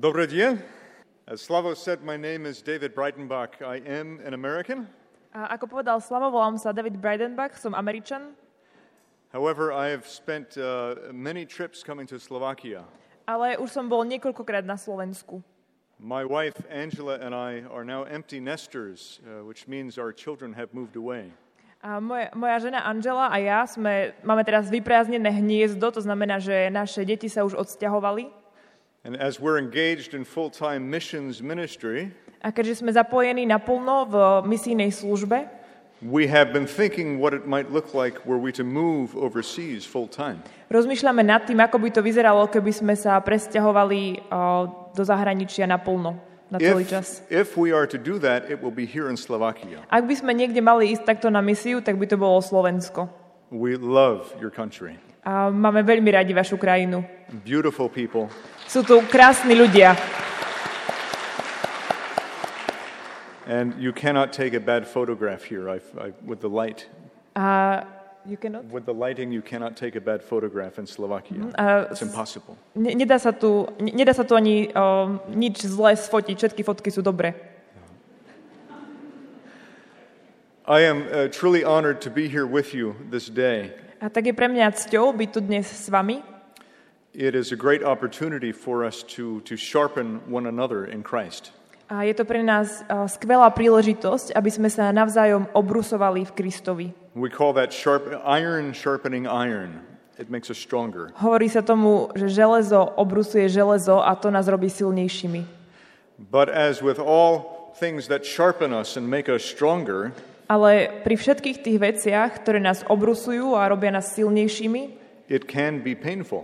Добрый день. As Slavo said, my name is David Breitenbach. I am an American. A ako povedal Slavo, volám sa David Breidenbach, som Američan, However, I have spent uh, many trips coming to Slovakia. ale už som bol niekoľkokrát na Slovensku. My wife Angela and I are now empty nesters, uh, which means our children have moved away. A moja, moja žena Angela a ja sme, máme teraz vyprázdnené hniezdo, to znamená, že naše deti sa už odsťahovali. And as we're engaged in full time missions ministry, A keďže sme zapojení naplno v misijnej službe, we have been thinking what it might look like were we to move overseas full time. rozmýšľame nad tým, ako by to vyzeralo, keby sme sa presťahovali o, do zahraničia naplno, na celý čas. If, if we are to do that, it will be here in Slovakia. Ak by sme niekde mali ísť takto na misiu, tak by to bolo Slovensko. We love your country. A máme veľmi radi vašu krajinu. Beautiful people. Sú tu krásni ľudia. And you cannot take a bad photograph here I, I, with the light. A you cannot? With the lighting, you cannot take a bad photograph in Slovakia. A It's impossible. ne, nedá, sa tu, ne, nedá sa tu ani o, nič zlé sfotiť, všetky fotky sú dobré. I am uh, truly honored to be here with you this day. A tak je pre mňa cťou byť tu dnes s vami. It is a great opportunity for us to, to sharpen one another in Christ. A je to pre nás skvelá príležitosť, aby sme sa navzájom obrusovali v Kristovi. We call that sharp, iron sharpening iron. It makes us stronger. Hovorí sa tomu, že železo obrusuje železo a to nás robí silnejšími. But as with all things that sharpen us and make us stronger, Ale pri všetkých tých veciach, ktoré nás obrusujú a robia nás silnejšími, it can be painful.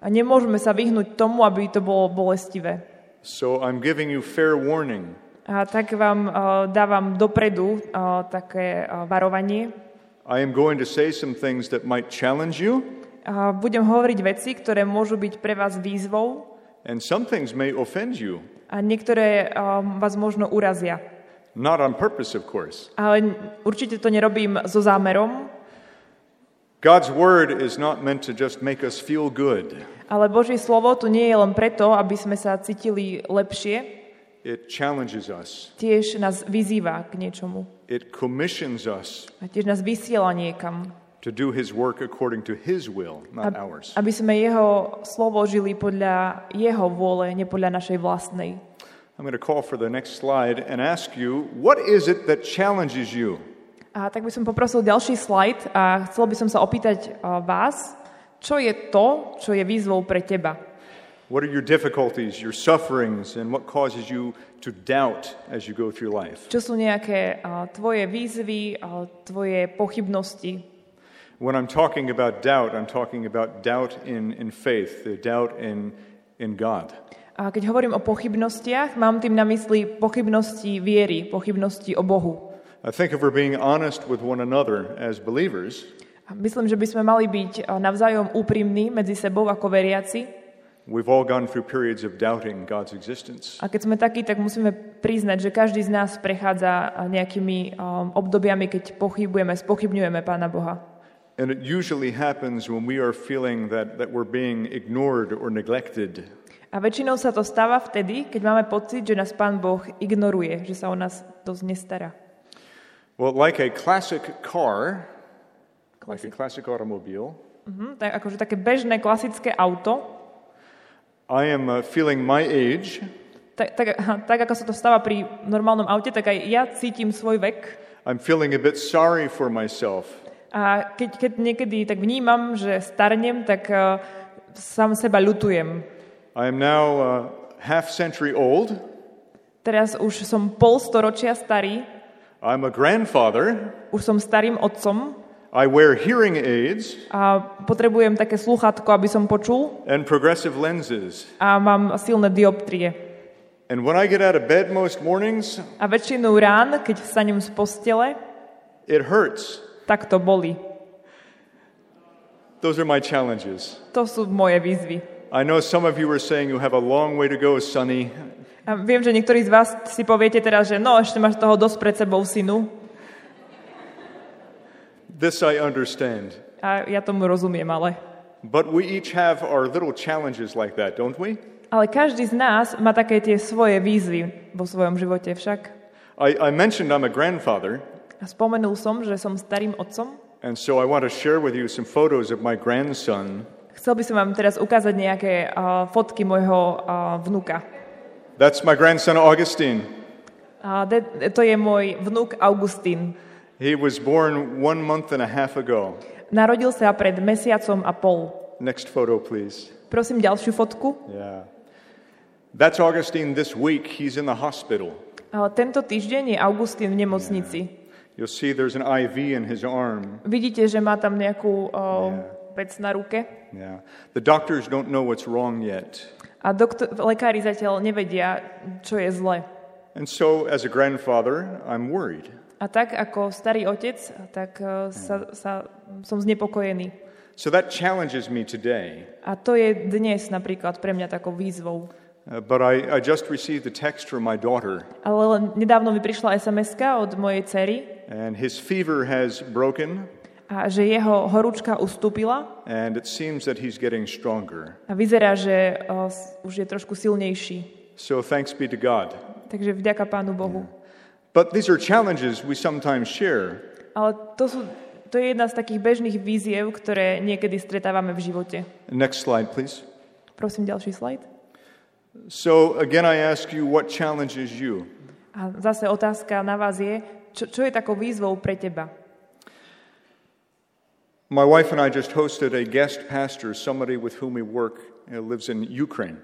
a nemôžeme sa vyhnúť tomu, aby to bolo bolestivé. So I'm giving you fair warning. A tak vám uh, dávam dopredu uh, také uh, varovanie. I am going to say some things that might challenge you, A budem hovoriť veci, ktoré môžu byť pre vás výzvou and some things may offend you. a niektoré uh, vás možno urazia. Not on purpose, of course. Ale určite to nerobím so zámerom, God's word is not meant to just make us feel good. ale Božie slovo tu nie je len preto, aby sme sa cítili lepšie, It challenges us. tiež nás vyzýva k niečomu. It commissions us A tiež nás vysiela niekam. to do his work according to his will, not ours. Aby sme jeho slovo žili podľa jeho vôle, nie podľa našej vlastnej. I'm going to call for the next slide and ask you, what is it that challenges you? A tak by som poprosil ďalší slajd a chcel by som sa opýtať vás, čo je to, čo je výzvou pre teba? What are your difficulties, your sufferings, and what causes you to doubt as you go through life? Čo sú nejaké tvoje výzvy, tvoje pochybnosti? When I'm talking about doubt, I'm talking about doubt in, in faith, the doubt in, in God. A keď hovorím o pochybnostiach, mám tým na mysli pochybnosti viery, pochybnosti o Bohu. I think if we're being honest with one another as believers, A myslím, že by sme mali byť navzájom úprimní medzi sebou ako veriaci. we've all gone through periods of doubting God's existence. A keď sme takí, tak musíme priznať, že každý z nás prechádza nejakými a, obdobiami, keď pochybujeme, spochybňujeme Pána Boha. And it usually happens when we are feeling that, that we're being ignored or neglected. A väčšinou sa to stáva vtedy, keď máme pocit, že nás Pán Boh ignoruje, že sa o nás dosť nestará. Well, like a classic car, like a classic automobile, Mhm, tak akože také bežné, klasické auto, I am uh, feeling my age, tak, tak, tak ako sa to stáva pri normálnom aute, tak aj ja cítim svoj vek. I'm feeling a bit sorry for myself. A keď, keď niekedy tak vnímam, že starnem, tak uh, sám seba ľutujem. I am now uh, half century old. Teraz už som pol storočia starý, I'm a grandfather. už som starým otcom I wear hearing aids a potrebujem také sluchátko, aby som počul and progressive lenses. a mám silné dioptrie. And when I get out of bed most mornings, A väčšinu rán, keď vstanem z postele, it hurts. tak to boli. Those are my challenges. To sú moje výzvy. I know some of you are saying you have a long way to go, Sonny. A viem, že niektorí z vás si poviete teraz, že no, ešte máš toho dosť pred sebou, synu. This I understand. A ja tomu rozumiem, ale... But we each have our little challenges like that, don't we? Ale každý z nás má také tie svoje výzvy vo svojom živote však. I, I mentioned I'm a grandfather, A spomenul som, že som starým otcom. and so I want to share with you some photos of my grandson. Chcel by som vám teraz ukázať nejaké uh, fotky môjho uh, vnuka. That's my grandson Augustine. A de, to je môj vnuk Augustín. He was born one month and a half ago. Narodil sa pred mesiacom a pol. Next photo, please. Prosím ďalšiu fotku. Yeah. That's Augustine this week. He's in the hospital. A tento týždeň je Augustín v nemocnici. You'll see there's an IV in his arm. Vidíte, že má tam nejakú uh, vec na ruke. Yeah. The doctors don't know what's wrong yet. A doktor, lekári zatiaľ nevedia, čo je zle. And so, as a grandfather, I'm worried. A tak ako starý otec, tak uh, sa, sa, som znepokojený. So that challenges me today. A to je dnes napríklad pre mňa takou výzvou. Uh, but I, I just received a text from my daughter, Ale nedávno mi prišla sms od mojej cery, and his fever has broken, a že jeho horúčka ustúpila and it seems that he's getting stronger. a vyzerá, že s- už je trošku silnejší. So thanks be to God. Takže vďaka Pánu Bohu. But these are challenges we sometimes share. Ale to, sú, to je jedna z takých bežných víziev, ktoré niekedy stretávame v živote. Next slide, please. Prosím, ďalší slajd. So again, I ask you, what challenges you? A zase otázka na vás je, čo, čo je takou výzvou pre teba? My wife and I just hosted a guest pastor, somebody with whom we work, uh, lives in Ukraine.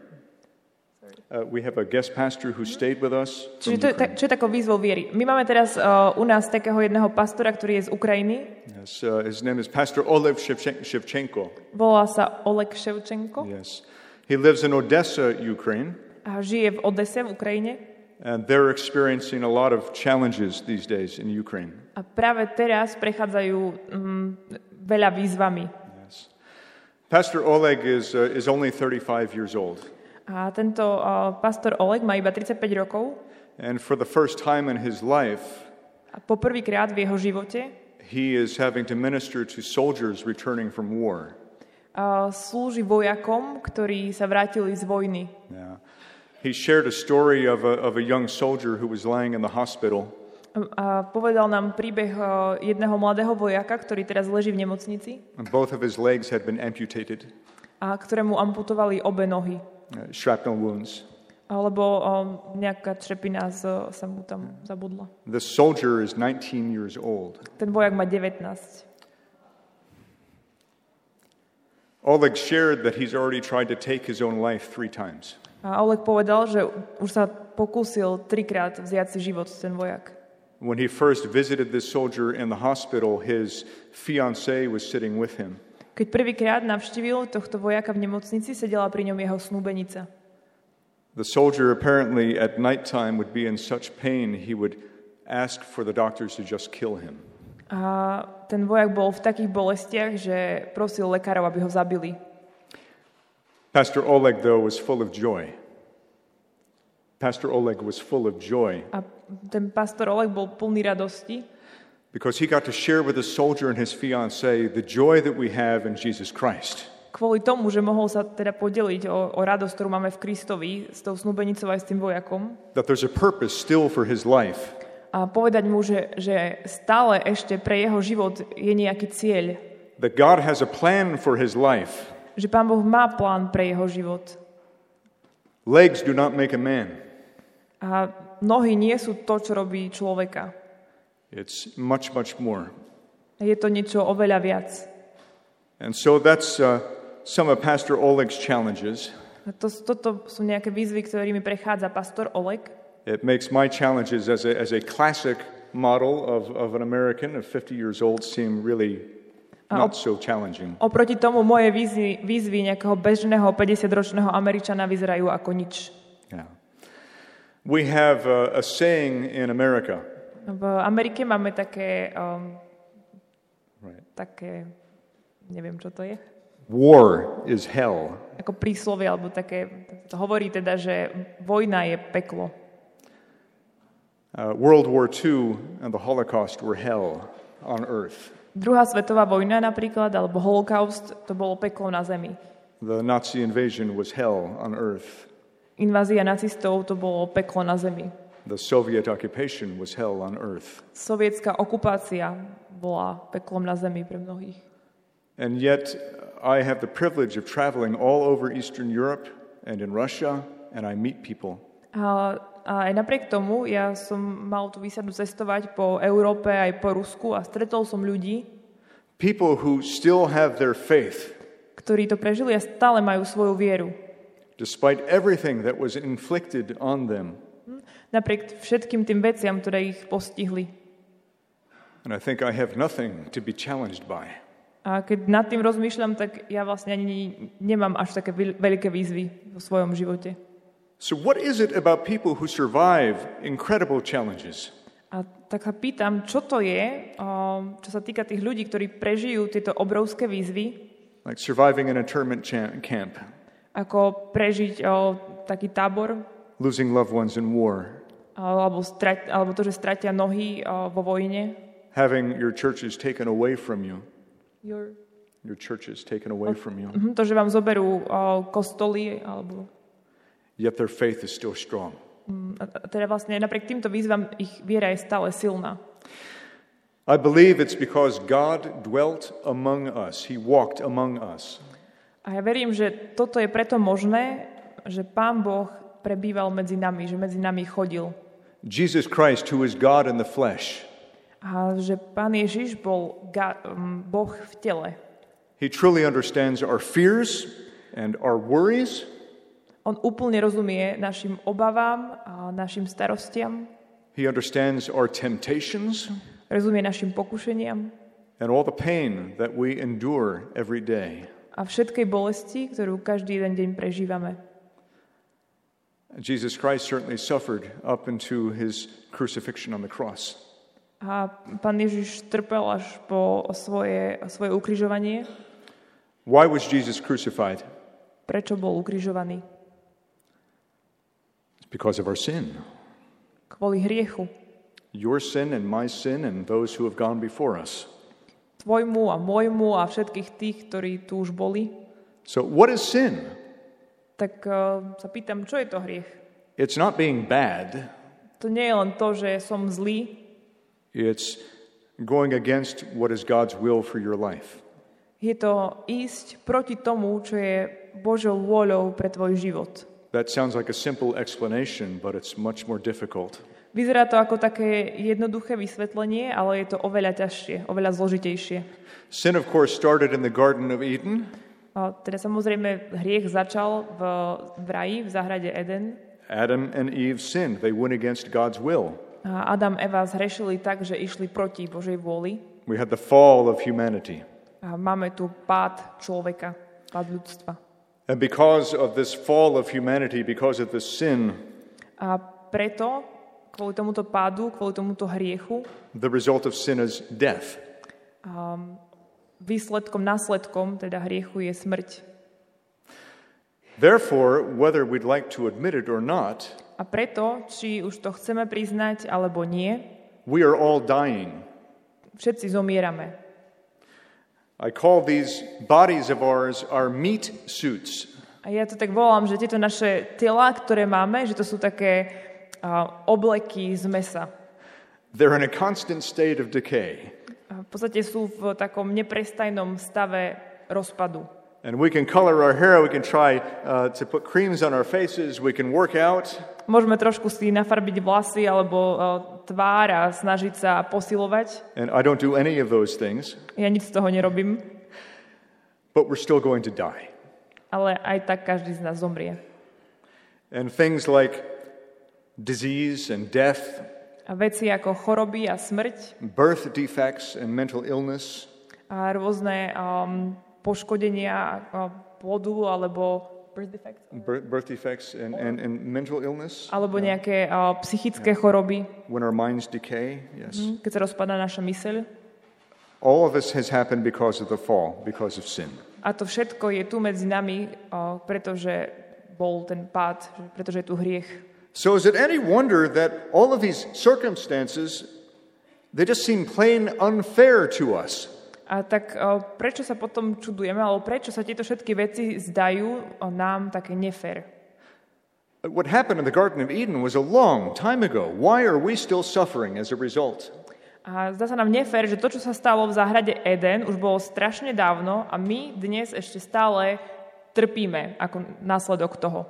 Uh, we have a guest pastor who stayed with us. Čiže to je, tak, Ukraine. čo je takou výzvou viery? My máme teraz uh, u nás takého jedného pastora, ktorý je z Ukrajiny. Yes, uh, his name is Pastor Olev Shevchenko. Volá sa Oleg Ševčenko Yes. He lives in Odessa, Ukraine, a žije v Odese v Ukrajine. and they're experiencing a lot of challenges these days in Ukraine. A práve teraz prechádzajú mm, veľa výzvami. Yes. Pastor Oleg is, uh, is only 35 years old. A tento uh, pastor Oleg má iba 35 rokov And for the first time in his life, a poprvýkrát v jeho živote he is having to minister to soldiers returning from war. uh, slúži vojakom, ktorí sa vrátili z vojny. Yeah. He shared a story of a, of a young soldier who was lying in the hospital. A povedal nám príbeh uh, jedného mladého vojaka, ktorý teraz leží v nemocnici both of his legs had been amputated, a ktorému amputovali obe nohy. uh, shrapnel wounds. Alebo um, nejaká črepina z, sa mu tam zabudla. The soldier is 19 years old. Ten vojak má 19. Oleg shared that he's already tried to take his own life three times. A Oleg povedal, že už sa pokúsil trikrát vziať si život ten vojak. When he first visited this soldier in the hospital, his fiancee was sitting with him. Keď prvýkrát navštívil tohto vojaka v nemocnici, sedela pri ňom jeho snúbenica. The soldier apparently at nighttime would be in such pain he would ask for the doctors to just kill him. A ten vojak bol v takých bolestiach, že prosil lekárov, aby ho zabili. Pastor Oleg, though, was full of joy. Pastor Oleg was full of joy A ten pastor Oleg bol plný radosti, because he got to share with the soldier and his fiancee the joy that we have in Jesus Christ. kvôli tomu, že mohol sa teda podeliť o, o radosť, ktorú máme v Kristovi, s tou snúbenicou aj s tým vojakom. That there's a purpose still for his life. A povedať mu, že, že stále ešte pre jeho život je nejaký cieľ. That God has a plan for his life. Že Pán Boh má plán pre jeho život. Legs do not make a man, A nohy nie sú to, čo robí človeka. it's much, much more. Je to niečo oveľa viac. And so that's uh, some of Pastor Oleg's challenges. A to, toto sú nejaké výzvy, ktorými prechádza pastor Oleg. It makes my challenges as a, as a classic model of, of an American of 50 years old seem really not so challenging. Oproti tomu moje výzvy, výzvy nejakého bežného 50-ročného Američana vyzerajú ako nič. We have a, a saying in America. V Amerike máme také, um, Right. také, neviem čo to je, War is hell. ako príslovie, alebo také, to hovorí teda, že vojna je peklo. Uh, World War II and the Holocaust were hell on earth. Druhá svetová vojna napríklad, alebo holokaust, to bolo peklo na zemi. The Nazi invasion was hell on earth. Invázia nacistov to bolo peklo na zemi. The Soviet occupation was hell on earth. Sovietská okupácia bola peklom na zemi pre mnohých. And yet, I have the privilege of traveling all over Eastern Europe and in Russia, and I meet people. A, a aj napriek tomu ja som mal tú výsadu cestovať po Európe aj po Rusku a stretol som ľudí, People who still have their faith, ktorí to prežili a stále majú svoju vieru. Despite everything that was inflicted on them. Napriek všetkým tým veciam, ktoré ich postihli. And I think I have nothing to be challenged by. A keď nad tým rozmýšľam, tak ja vlastne ani nemám až také veľ- veľké výzvy vo svojom živote. So, what is it about people who survive incredible challenges? A tak sa pýtam, čo to je, čo sa týka tých ľudí, ktorí prežijú tieto obrovské výzvy, Like surviving an internment cha- camp, ako prežiť o, taký tábor, losing loved ones in war, alebo, strať, alebo to, že stratia nohy o, vo vojne. having your churches taken away from you, Your... your churches taken away from you, Mhm, To, že vám zoberú o, kostoly, alebo yet their faith is still strong. mm, teda vlastne napriek týmto výzvam ich viera je stále silná. I believe it's because God dwelt among us, He walked among us. A ja verím, že toto je preto možné, že Pán Boh prebýval medzi nami, že medzi nami chodil. Jesus Christ, who is God in the flesh, A že Pán Ježiš bol ga, um, Boh v tele. He truly understands our fears and our worries. On úplne rozumie našim obavám a našim starostiam, He understands our temptations rozumie našim pokušeniam and all the pain that we endure every day. A všetkej bolesti, ktorú každý jeden deň prežívame. Jesus Christ certainly suffered up into his crucifixion on the cross. A Pán Ježiš trpel až po svoje, svoje ukrižovanie. Why was Jesus crucified? Prečo bol ukrižovaný? It's because of our sin. Kvôli hriechu. Your sin and my sin and those who have gone before us. Tvojmu a môjmu a všetkých tých, ktorí tu už boli. So, what is sin? Tak uh, sa pýtam, čo je to hriech? It's not being bad, To nie je len to, že som zlý, it's going against what is God's will for your life. je to ísť proti tomu, čo je Božou vôľou pre tvoj život. That sounds like a simple explanation, but it's much more difficult. Vyzerá to ako také jednoduché vysvetlenie, ale je to oveľa ťažšie, oveľa zložitejšie. Sin, of course, started in the Garden of Eden. A teda samozrejme hriech začal v, v raji, v záhrade Eden. Adam and Eve sinned. They went against God's will. A Adam a Eva zhrešili tak, že išli proti Božej vôli. We had the fall of humanity. A máme tu pád človeka, pád ľudstva. And because of this fall of humanity, because of this sin, A preto, kvôli tomuto pádu, kvôli tomuto hriechu, the result of sin is death. výsledkom, následkom teda hriechu je smrť. Therefore, whether we'd like to admit it or not, A preto, či už to chceme priznať alebo nie, we are all dying. všetci zomierame. I call these bodies of ours our meat suits. A ja to tak volám, že tieto naše tela, ktoré máme, že to sú také obleky z mesa. They're in a constant state of decay. V podstate sú v takom neprestajnom stave rozpadu. And we can color our hair, we can try uh, to put creams on our faces, we can work out, Môžeme trošku si nafarbiť vlasy alebo a, tvár a snažiť sa posilovať. and I don't do any of those things, Ja nič z toho nerobím, but we're still going to die. ale aj tak každý z nás zomrie. And things like disease and death, veci ako choroby a smrť birth defects and mental illness, a rôzne um, poškodenia plodu alebo birth defects, birth, defects and, and, and mental illness, alebo nejaké uh, psychické choroby, when our minds decay, yes. keď sa rozpadá naša myseľ. All of this has happened because of the fall, because of sin. A to všetko je tu medzi nami, uh, pretože bol ten pád, že- pretože je tu hriech. So is it any wonder that all of these circumstances, they just seem plain unfair to us? A tak prečo sa potom čudujeme, alebo prečo sa tieto všetky veci zdajú nám také nefér? What happened in the Garden of Eden was a long time ago. Why are we still suffering as a result? A zdá sa nám nefér, že to, čo sa stalo v záhrade Eden, už bolo strašne dávno a my dnes ešte stále trpíme ako následok toho.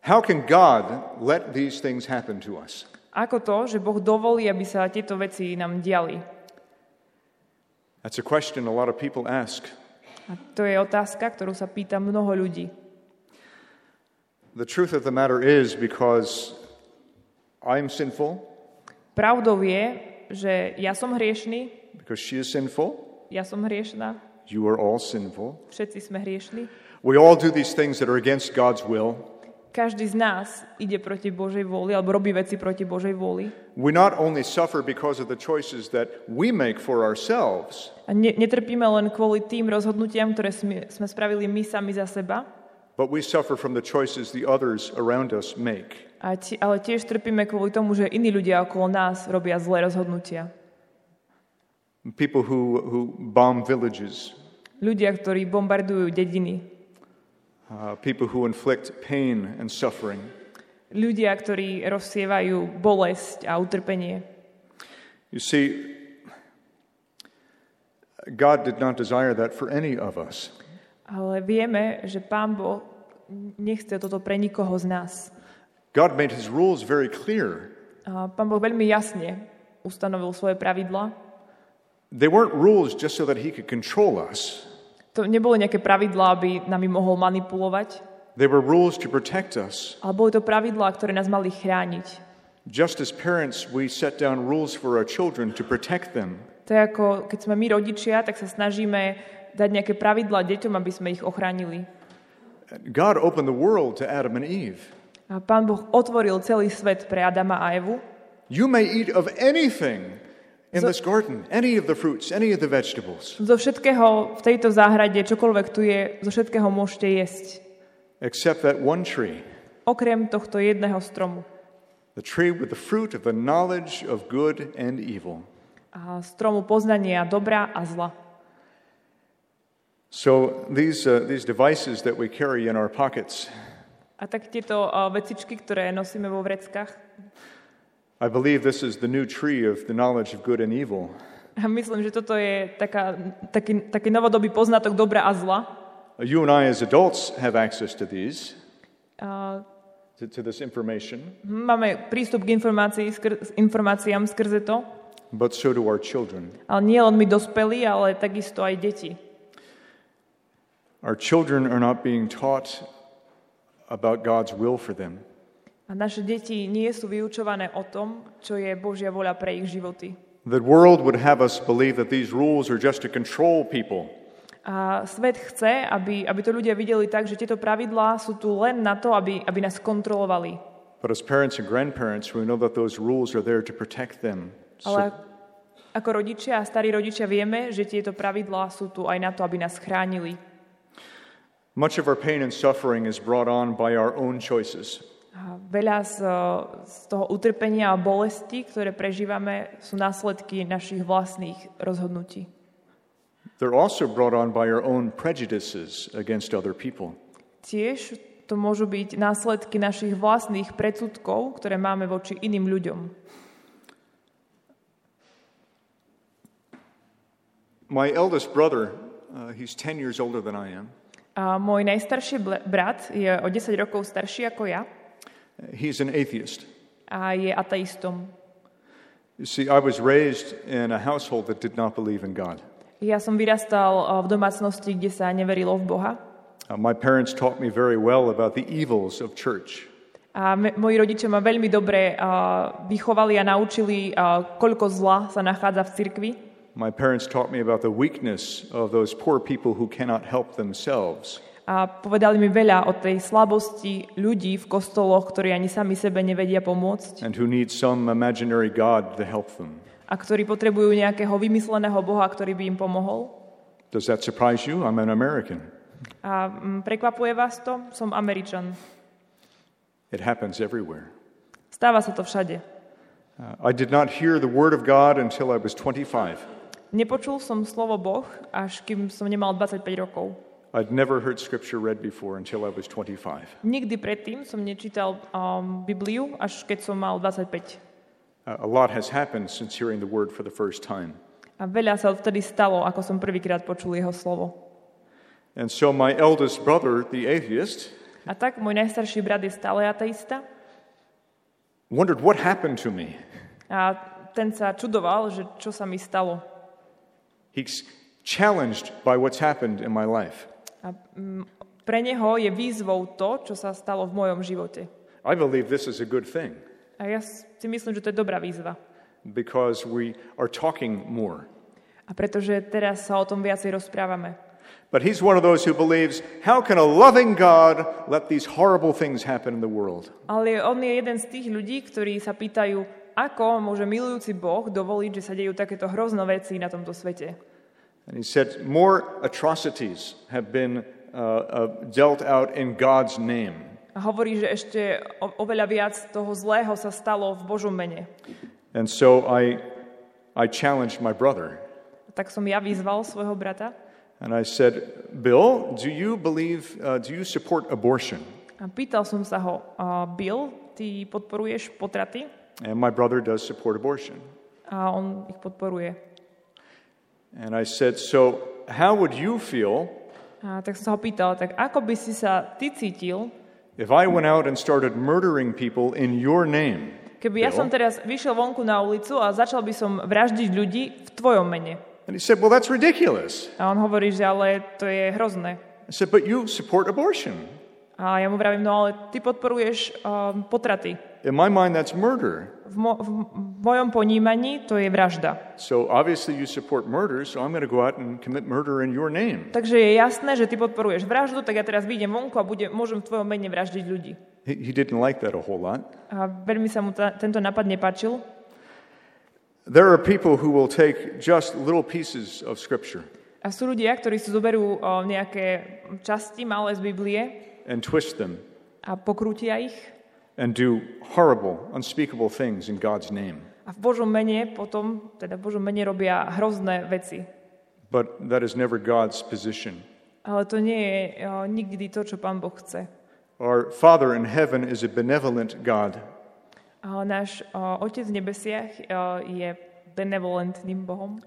How can God let these things happen to us? Ako to, že Boh dovolí, aby sa tieto veci nám diali? That's a question a lot of people ask. A to je otázka, ktorú sa pýta mnoho ľudí. The truth of the matter is because I'm sinful, Pravdou je, že ja som hriešný, because she is sinful, ja som hriešná, you are all sinful. všetci sme hriešní. We all do these things that are against God's will. Každý z nás ide proti Božej vôli alebo robí veci proti Božej vôli. We not only suffer because of the choices that we make for ourselves, A ne, netrpíme len kvôli tým rozhodnutiam, ktoré sme, sme spravili my sami za seba, but we suffer from the choices the others around us make. a ti, ale tiež trpíme kvôli tomu, že iní ľudia okolo nás robia zlé rozhodnutia. People who, who bomb villages, Ľudia, ktorí bombardujú dediny. Uh, people who inflict pain and suffering. Ľudia, ktorí rozsievajú bolesť a utrpenie. You see, God did not desire that for any of us. Ale vieme, že Pán Boh nechce toto pre nikoho z nás. God made his rules very clear. A Pán Boh veľmi jasne ustanovil svoje pravidla. They weren't rules just so that he could control us. To neboli nejaké pravidlá, aby nami mohol manipulovať, They were rules to protect us. ale boli to pravidlá, ktoré nás mali chrániť. Just as parents, we set down rules for our children to protect them. To je ako, keď sme my rodičia, tak sa snažíme dať nejaké pravidlá deťom, aby sme ich ochránili. God opened the world to Adam and Eve. A Pán Boh otvoril celý svet pre Adama a Evu. You may eat of anything in this garden, any of the fruits, any of the vegetables, Zo všetkého v tejto záhrade, čokoľvek tu je, zo všetkého môžete jesť. except that one tree, Okrem tohto jedného stromu. the tree with the fruit of the knowledge of good and evil. A stromu poznania dobra a zla. So these, uh, these devices that we carry in our pockets, A tak tieto uh, vecičky, ktoré nosíme vo vreckách, I believe this is the new tree of the knowledge of good and evil. a myslím, že toto je taká, taký, taký novodobý poznatok dobra a zla. Uh, you and I, as adults, have access to these, A to, to this information, máme prístup k informácii, skr- informáciám skrze to, but so do our children. ale nie len my dospelí, ale takisto aj deti. Our children are not being taught about God's will for them. A naše deti nie sú vyučované o tom, čo je Božia voľa pre ich životy. The world would have us believe that these rules are just to control people. A svet chce, aby, aby to ľudia videli tak, že tieto pravidlá sú tu len na to, aby, aby nás kontrolovali. But as parents and grandparents, we know that those rules are there to protect them. Ale So, ako rodičia a starí rodičia vieme, že tieto pravidlá sú tu aj na to, aby nás chránili. much of our pain and suffering is brought on by our own choices. Veľa z, z toho utrpenia a bolesti, ktoré prežívame, sú následky našich vlastných rozhodnutí. They're also brought on by our own prejudices against other people. Tiež to môžu byť následky našich vlastných predsudkov, ktoré máme voči iným ľuďom. My eldest brother, uh, he's 10 years older than I am. A môj najstarší brat je o 10 rokov starší ako ja He's an atheist. a je ateistom. You see, I was raised in a household that did not believe in God. Ja som vyrastal a, v domácnosti, kde sa neverilo v Boha. Uh, my parents taught me very well about the evils of church. A me, moji rodičia ma veľmi dobre a, vychovali a naučili, a, koľko zla sa nachádza v cirkvi. My parents taught me about the weakness of those poor people who cannot help themselves. A povedali mi veľa o tej slabosti ľudí v kostoloch, ktorí ani sami sebe nevedia pomôcť and who need some imaginary God to help them. a ktorí potrebujú nejakého vymysleného Boha, ktorý by im pomohol. Does that surprise you? I'm an American. A mm, prekvapuje vás to? Som Američan. It happens everywhere. Stáva sa to všade. Uh, I did not hear the word of God until I was 25. Nepočul som slovo Boh, až kým som nemal 25 rokov. I'd never heard scripture read before until I was 25. Nikdy predtým som nečítal um, Bibliu, až keď som mal 25. Uh, a lot has happened since hearing the word for the first time. A veľa sa vtedy stalo, ako som prvýkrát počul jeho slovo. And so my eldest brother, the atheist, A tak môj najstarší brat je stále ateista wondered what happened to me. a ten sa čudoval, že čo sa mi stalo. He's challenged by what's happened in my life. A mm, pre neho je výzvou to, čo sa stalo v mojom živote. I believe this is a good thing A ja si myslím, že to je dobrá výzva. because we are talking more. A pretože teraz sa o tom viacej rozprávame. But he's one of those who believes, how can a loving God let these horrible things happen in the world? Ale on je jeden z tých ľudí, ktorí sa pýtajú, ako môže milujúci Boh dovoliť, že sa dejú takéto hrozné veci na tomto svete. And he said, more atrocities have been uh, uh, dealt out in God's name. A hovorí, že ešte oveľa viac toho zlého sa stalo v Božom mene. And so I, I challenged my brother. Tak som ja vyzval svojho brata And I said, Bill, do you believe, uh, do you support abortion? a pýtal som sa ho, a Bill, ty podporuješ potraty? And my brother does support abortion. A on ich podporuje. And I said, so how would you feel A tak som sa ho pýtal, tak ako by si sa ty cítil, if I went out and started murdering people in your name? keby ja som teraz vyšiel vonku na ulicu a začal by som vraždiť ľudí v tvojom mene? And he said, well, that's ridiculous. A on hovorí, že ale to je hrozné. I said, but you support abortion. A ja mu vravím, no ale ty podporuješ um, potraty. In my mind, that's murder. V, mo- v, mojom ponímaní to je vražda. So obviously you support murder, so I'm going to go out and commit murder in your name. Takže je jasné, že ty podporuješ vraždu, tak ja teraz vyjdem vonku a bude, môžem v tvojom mene vraždiť ľudí. He, he didn't like that a whole lot. A veľmi sa mu ta, tento nápad nepáčil. There are people who will take just little pieces of scripture A sú ľudia, ktorí si zoberú o, nejaké časti malé z Biblie and twist them a pokrútia ich and do horrible, unspeakable things in God's name. a v Božom mene potom, teda v Božom mene robia hrozné veci. But that is never God's position. Ale to nie je o, nikdy to, čo Pán Boh chce. Our Father in heaven is a benevolent God. A náš o, Otec v nebesiach o, je benevolentným Bohom.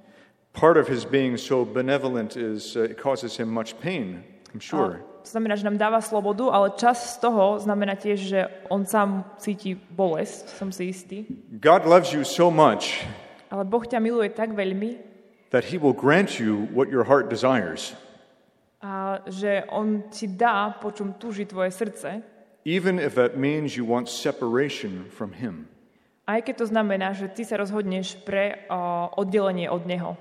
Part of his being so benevolent is uh, it causes him much pain, I'm sure. To znamená, že nám dáva slobodu, ale čas z toho znamená tiež, že on sám cíti bolesť, som si istý. God loves you so much Ale Boh ťa miluje tak veľmi, that he will grant you what your heart desires, a že on ti dá, po čom túži tvoje srdce, even if that means you want separation from him. aj keď to znamená, že ty sa rozhodneš pre o, oddelenie od Neho.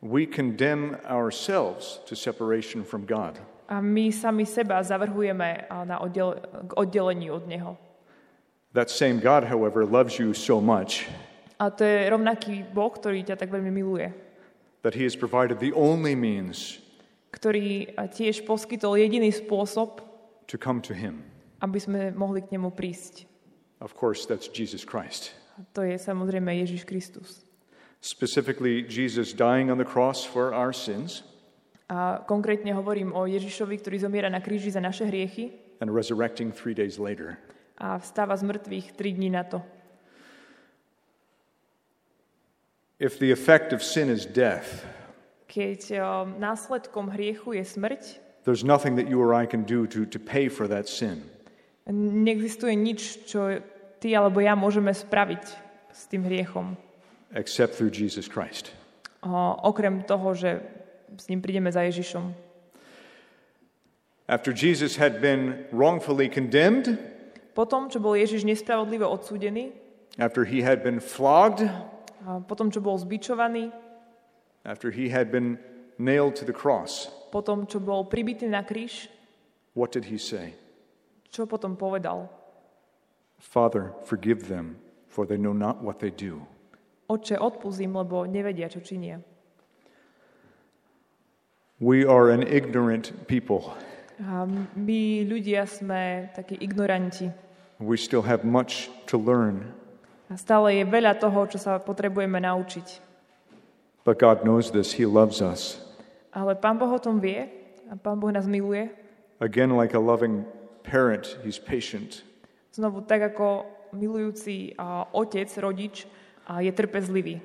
We condemn ourselves to separation from God. A my sami seba zavrhujeme na oddel- k oddeleniu od Neho. That same God, however, loves you so much A to je rovnaký Boh, ktorý ťa tak veľmi miluje. that he has provided the only means ktorý tiež poskytol jediný spôsob, to come to him. aby sme mohli k nemu prísť. Of course, that's Jesus Christ. A to je samozrejme Ježiš Kristus. Specifically, Jesus dying on the cross for our sins A konkrétne hovorím o Ježišovi, ktorý zomiera na kríži za naše hriechy and resurrecting three days later. a vstáva z mŕtvych tri dní na to. If the effect of sin is death, Keď o, následkom hriechu je smrť, there's nothing that you or I can do to, to pay for that sin. neexistuje nič, čo ty alebo ja môžeme spraviť s tým hriechom. except through Jesus Christ. O, okrem toho, že s ním prídeme za Ježišom. After Jesus had been wrongfully condemned, Potom, čo bol Ježiš nespravodlivo odsúdený, after he had been flogged, a potom, čo bol zbičovaný, after he had been nailed to the cross, potom, čo bol pribitý na kríž, what did he say? čo potom povedal? Father, forgive them, for they know not what they do. Oče, odpúzim, lebo nevedia, čo činia. We are an ignorant people. My ľudia sme takí ignoranti. We still have much to learn, A stále je veľa toho, čo sa potrebujeme naučiť. but God knows this. He loves us. Ale Pán Boh o tom vie a Pán Boh nás miluje. Again, like a loving parent, he's patient. Znovu tak ako milujúci a, otec, rodič a je trpezlivý.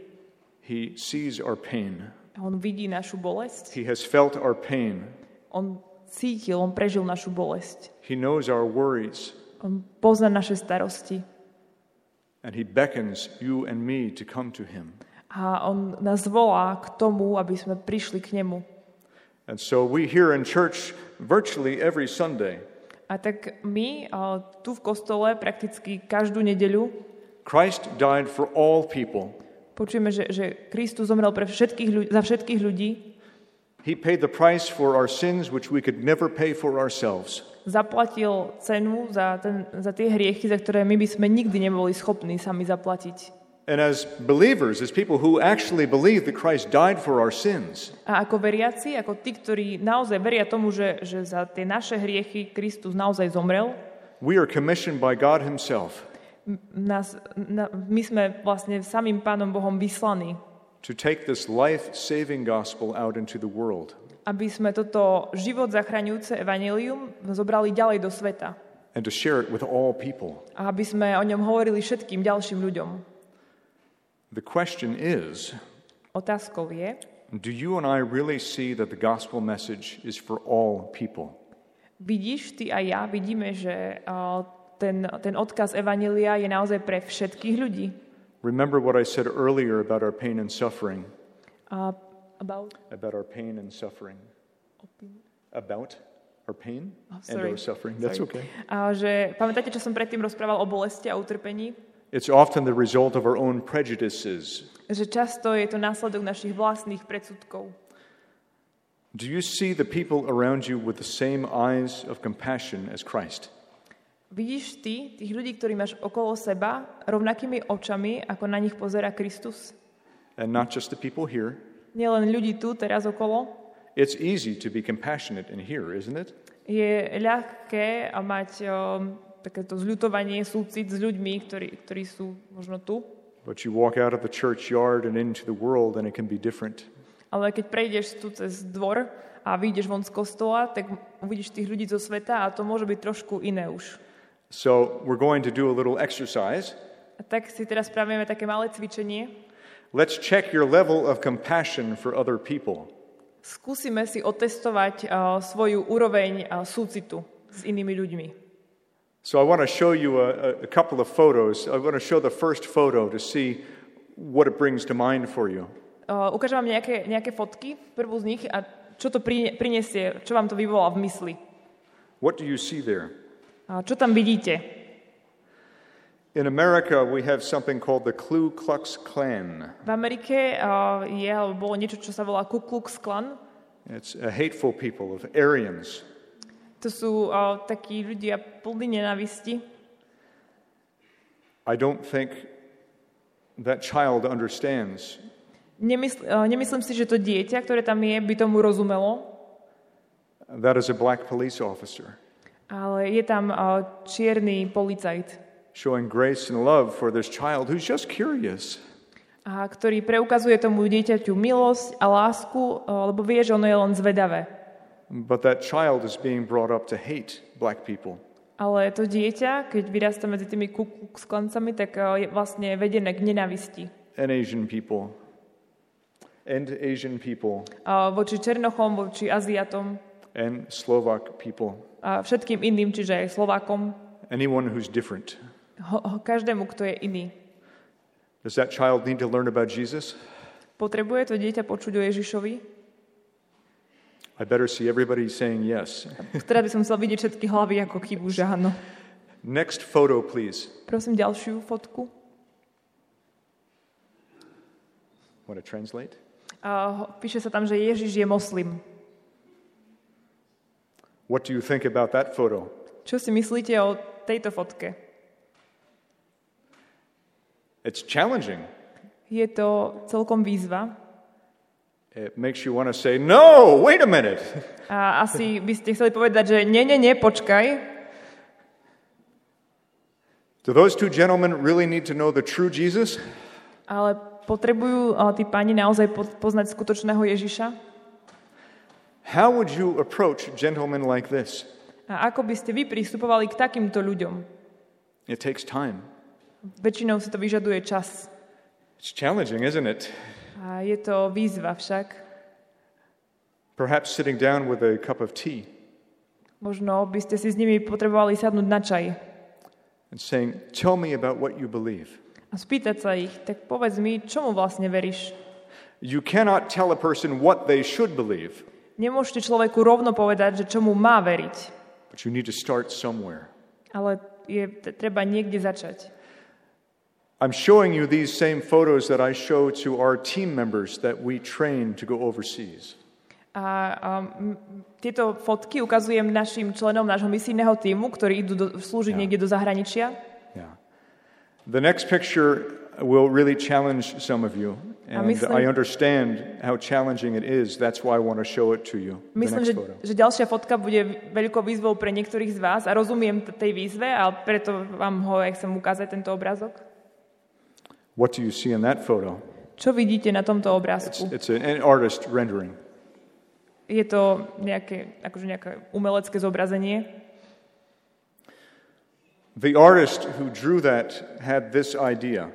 He sees our pain. On vidí našu bolesť. He has felt our pain. On cítil, on prežil našu bolesť. He knows our worries. On pozná naše starosti. And he beckons you and me to come to him. A on nás volá k tomu, aby sme prišli k nemu. And so we here in church virtually every Sunday A tak my tu v kostole prakticky každú nedeľu Christ died for all people. Počujeme, že, že Kristus zomrel pre všetkých ľudí, za všetkých ľudí, He paid the price for our sins which we could never pay for ourselves. zaplatil cenu za, ten, za tie hriechy, za ktoré my by sme nikdy neboli schopní sami zaplatiť. And as believers, as people who actually believe that Christ died for our sins, A ako veriaci, ako tí, ktorí naozaj veria tomu, že, že za tie naše hriechy Kristus naozaj zomrel, we are commissioned by God Himself nás, na, my sme vlastne samým Pánom Bohom vyslaní, to take this life saving gospel out into the world aby sme toto život zachraňujúce evanelium zobrali ďalej do sveta and to share it with all people. a aby sme o ňom hovorili všetkým ďalším ľuďom. The question is Otázkou je, do you and I really see that the gospel message is for all people? vidíš ty a ja, vidíme, že a, ten, ten odkaz evanelia je naozaj pre všetkých ľudí. Remember what I said earlier about our pain and suffering. A, about, About our pain and suffering. About our pain Oh, and our suffering. That's Sorry. okay. a, že, pamätáte, čo som predtým rozprával o bolesti a utrpení? It's often the result of our own prejudices. Že často je to následok našich vlastných predsudkov. Do you see the people around you with the same eyes of compassion as Christ? Vidíš ty tých ľudí, ktorí máš okolo seba, rovnakými očami, ako na nich pozera Kristus? And not just the people here. Nielen ľudí tu, teraz okolo. It's easy to be compassionate in here, isn't it? Je ľahké a mať um, takéto zľutovanie, súcit s ľuďmi, ktorí, ktorí sú možno tu. But you walk out of the churchyard and into the world, and it can be different. Ale keď prejdeš tu cez dvor a vyjdeš von z kostola, tak uvidíš tých ľudí zo sveta a to môže byť trošku iné už. So we're going to do a little exercise. A tak si teraz spravíme také malé cvičenie. Let's check your level of compassion for other people. Skúsime si otestovať uh, svoju úroveň uh, súcitu s inými ľuďmi. So I want to show you a, a, couple of photos. I want to show the first photo to see what it brings to mind for you. Uh, ukážem vám nejaké, nejaké fotky, prvú z nich, a čo to pri- prinesie, čo vám to vyvolá v mysli. What do you see there? A čo tam vidíte? In America, we have something called the Ku Klux Klan. V Amerike uh, je, alebo bolo niečo, čo sa volá Ku Klux Klan. It's a hateful people of Aryans. To sú uh, takí ľudia plní nenavisti. I don't think that child understands Nemysl, uh, nemyslím si, že to dieťa, ktoré tam je, by tomu rozumelo, that as a black police officer, ale je tam uh, čierny policajt, showing grace and love for this child who's just curious. a ktorý preukazuje tomu dieťaťu milosť a lásku, uh, lebo vie, že ono je len zvedavé. But that child is being brought up to hate black people. Ale to dieťa, keď vyrastá medzi tými Ku Klux Klancami, tak uh, je vlastne vedené k nenavisti. and Asian people and Asian people Uh, voči Černochom, voči Aziatom and Slovak people, a všetkým iným, čiže aj Slovákom, anyone who's different. ho, každému, kto je iný. Does that child need to learn about Jesus? Potrebuje to dieťa počuť o Ježišovi? I better see everybody saying yes. Teraz by som chcel vidieť všetky hlavy ako chybu, že áno. Next photo, please. Prosím ďalšiu fotku. Want to translate? A píše sa tam, že Ježiš je moslim. What do you think about that photo? Čo si myslíte o tejto fotke? It's challenging. Je to celkom výzva. It makes you want to say, No, wait a minute. A asi by ste chceli povedať, že nie, nie, nie, počkaj. Do those two gentlemen really need to know the true Jesus? Ale potrebujú tí páni naozaj po- poznať skutočného Ježiša? How would you approach gentlemen like this? A ako by ste vy pristupovali k takýmto ľuďom? It takes time. Väčšinou si to vyžaduje čas. It's challenging, isn't it? A je to výzva však. Perhaps sitting down with a cup of tea Možno by ste si s nimi potrebovali sadnúť na čaj and saying, Tell me about what you believe. a spýtať sa ich, tak povedz mi, čomu vlastne veríš? You cannot tell a person what they should believe, Nemôžete človeku rovno povedať, že čomu má veriť, but you need to start somewhere. ale je treba niekde začať. I'm showing you these same photos that I show to our team members that we train to go overseas. A um, tieto fotky ukazujem našim členom nášho misijného týmu, ktorí idú do, slúžiť Ja. niekde do zahraničia. Yeah. The next picture will really challenge some of you. And myslím- I understand how challenging it is. That's why I want to show it to you. The Myslím, next že, photo. že ďalšia fotka bude veľkou výzvou pre niektorých z vás a rozumiem tej výzve, ale preto vám ho aj chcem ukázať, tento obrázok. What do you see in that photo? Čo vidíte na tomto It's, obrázku? it's an, an artist rendering. Je to nejaké, akože nejaké umelecké zobrazenie. The artist who drew that had this idea.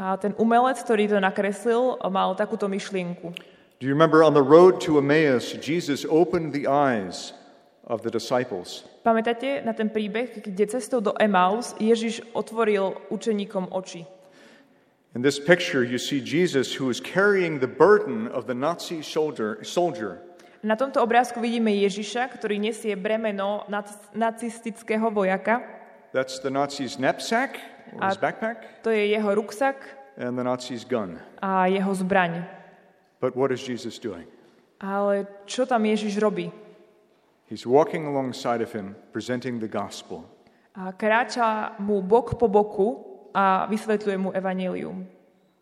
A ten umelec, ktorý to nakreslil, mal takúto myšlienku. Do you remember on the road to Emmaus, Jesus opened the eyes of the disciples? Pamätáte na ten príbeh, kde cestou do Emaus Ježiš otvoril učeníkom oči? In this picture, you see Jesus who is carrying the burden of the Nazi soldier, soldier. Na tomto obrázku vidíme Ježiša, ktorý nesie bremeno nac- nacistického vojaka. That's the Nazi's knapsack or his backpack To je jeho ruksak and the Nazi's gun. a jeho zbraň. But what is Jesus doing? Ale čo tam Ježiš robí? He's walking alongside of him, presenting the gospel. A kráča mu bok po boku a vysvetľuje mu evanelium.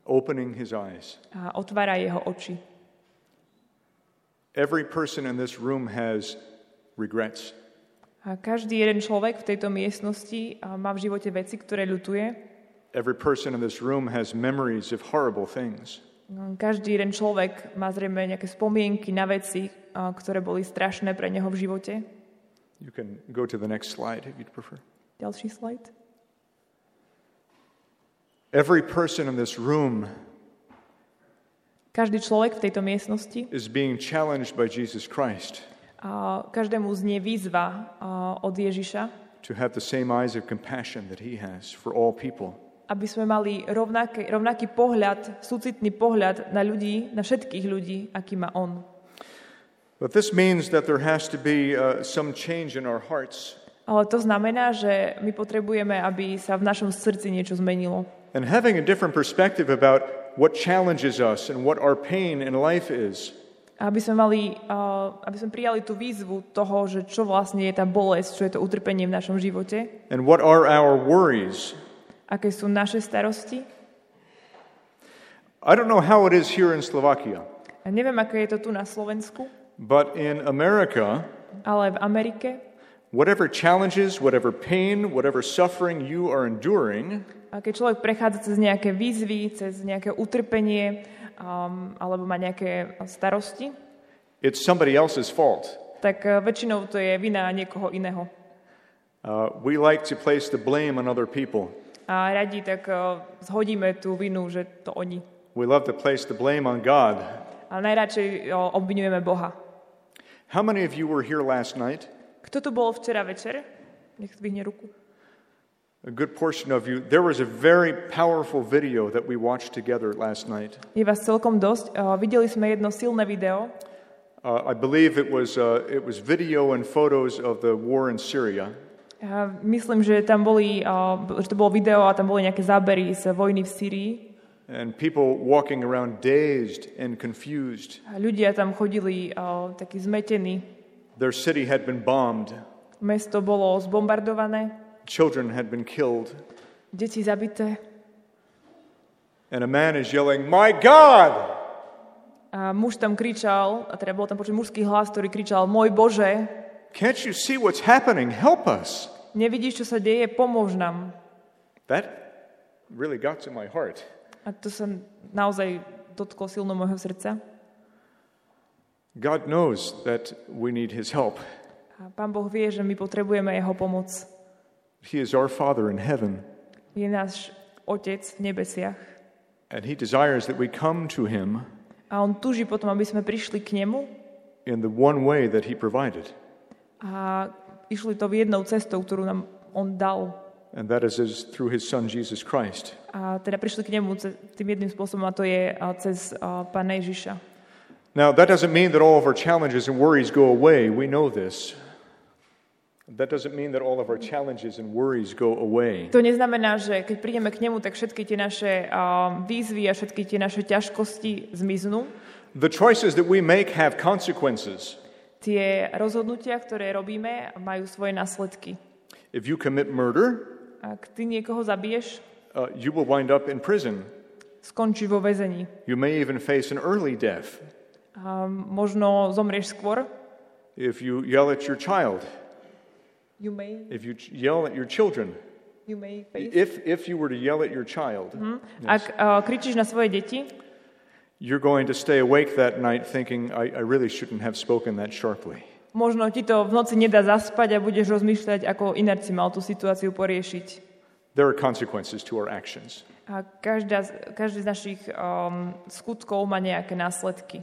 opening his eyes. A otvára jeho oči. Every person in this room has regrets. A každý jeden človek v tejto miestnosti má v živote veci, ktoré ľutuje. Every person in this room has memories of horrible things. No, Každý jeden človek má zrejme nejaké spomienky na veci, ktoré boli strašné pre neho v živote. You can go to the next slide if you'd prefer. Ďalší slajd. Every person in this room Každý človek v tejto miestnosti, is being challenged by Jesus Christ každému znie výzva od Ježiša, to have the same eyes of compassion that he has for all people. aby sme mali rovnaký, rovnaký pohľad, súcitný pohľad na ľudí, na všetkých ľudí, aký má on. But this means that there has to be uh, some change in our hearts. Ale to znamená, že my potrebujeme, aby sa v našom srdci niečo zmenilo. And having a different perspective about what challenges us and what our pain in life is. Aby sme, mali, uh, aby sme prijali tú výzvu toho, že čo vlastne je tá bolesť, čo je to utrpenie v našom živote, And what are our worries? aké sú naše starosti. I don't know how it is here in Slovakia, A neviem, aké je to tu na Slovensku, but in America, ale v Amerike, whatever challenges, whatever pain, whatever suffering you are enduring, a keď človek prechádza cez nejaké výzvy, cez nejaké utrpenie um, alebo má nejaké starosti, it's somebody else's fault. tak uh, väčšinou to je vina niekoho iného. Uh, we like to place the blame on other people. A radi tak uh, zhodíme tú vinu, že to oni. We love to place the blame on God. Ale najradšej uh, obvinujeme Boha. How many of you were here last night? Kto tu bol včera večer? Nech zdvihne ruku. A good portion of you. There was a very powerful video that we watched together last night. Je vás celkom dosť. Uh, videli sme jedno silné video. Uh, I believe it was, uh, it was video and photos of the war in Syria. Ja myslím, že tam boli, uh, že to bolo video a tam boli nejaké zábery z vojny v Syrii. And people walking around dazed and confused. A ľudia tam chodili uh, takí zmetení. Their city had been bombed. Mesto bolo zbombardované, Children had been killed. deti zabité. And a man is yelling, My God! A muž tam kričal, a teda bol tam počuť mužský hlas, ktorý kričal, môj Bože, Can't you see what's happening? Help us! nevidíš, čo sa deje, pomôž nám. That really got to my heart. A to sa naozaj dotklo silno môjho srdca. God knows that we need his help. A Pán Boh vie, že my potrebujeme Jeho pomoc. He is our Father in heaven, Je náš Otec v nebesiach. and he desires that we come to him A On túži potom, aby sme prišli k Nemu in the one way that he provided, a išli to v jednou cestou, ktorú nám On dal. and that is, is through his Son Jesus Christ. A teda prišli k Nemu tým jedným spôsobom a to je cez Pána Ježiša. Now, that doesn't mean that all of our challenges and worries go away. We know this. To neznamená, že keď prídeme k Nemu, tak všetky tie naše výzvy a všetky tie naše ťažkosti zmiznú. The choices that we make have consequences. Tie rozhodnutia, ktoré robíme, majú svoje následky. If you commit murder, Ak ty niekoho zabiješ, uh, you will wind up in prison. skončíš vo väzení. You may even face an early death. A možno zomrieš skôr. If you yell at your child, You may, if you yell at your children, you may face. if, if you were to yell at your child, Ak uh, kričíš na svoje deti, you're going to stay awake that night thinking, I, I really shouldn't have spoken that sharply. možno ti to v noci nedá zaspať a budeš rozmýšľať, ako ináč si mal tú situáciu poriešiť. There are consequences to our actions. A každá, každý z našich um, skutkov má nejaké následky.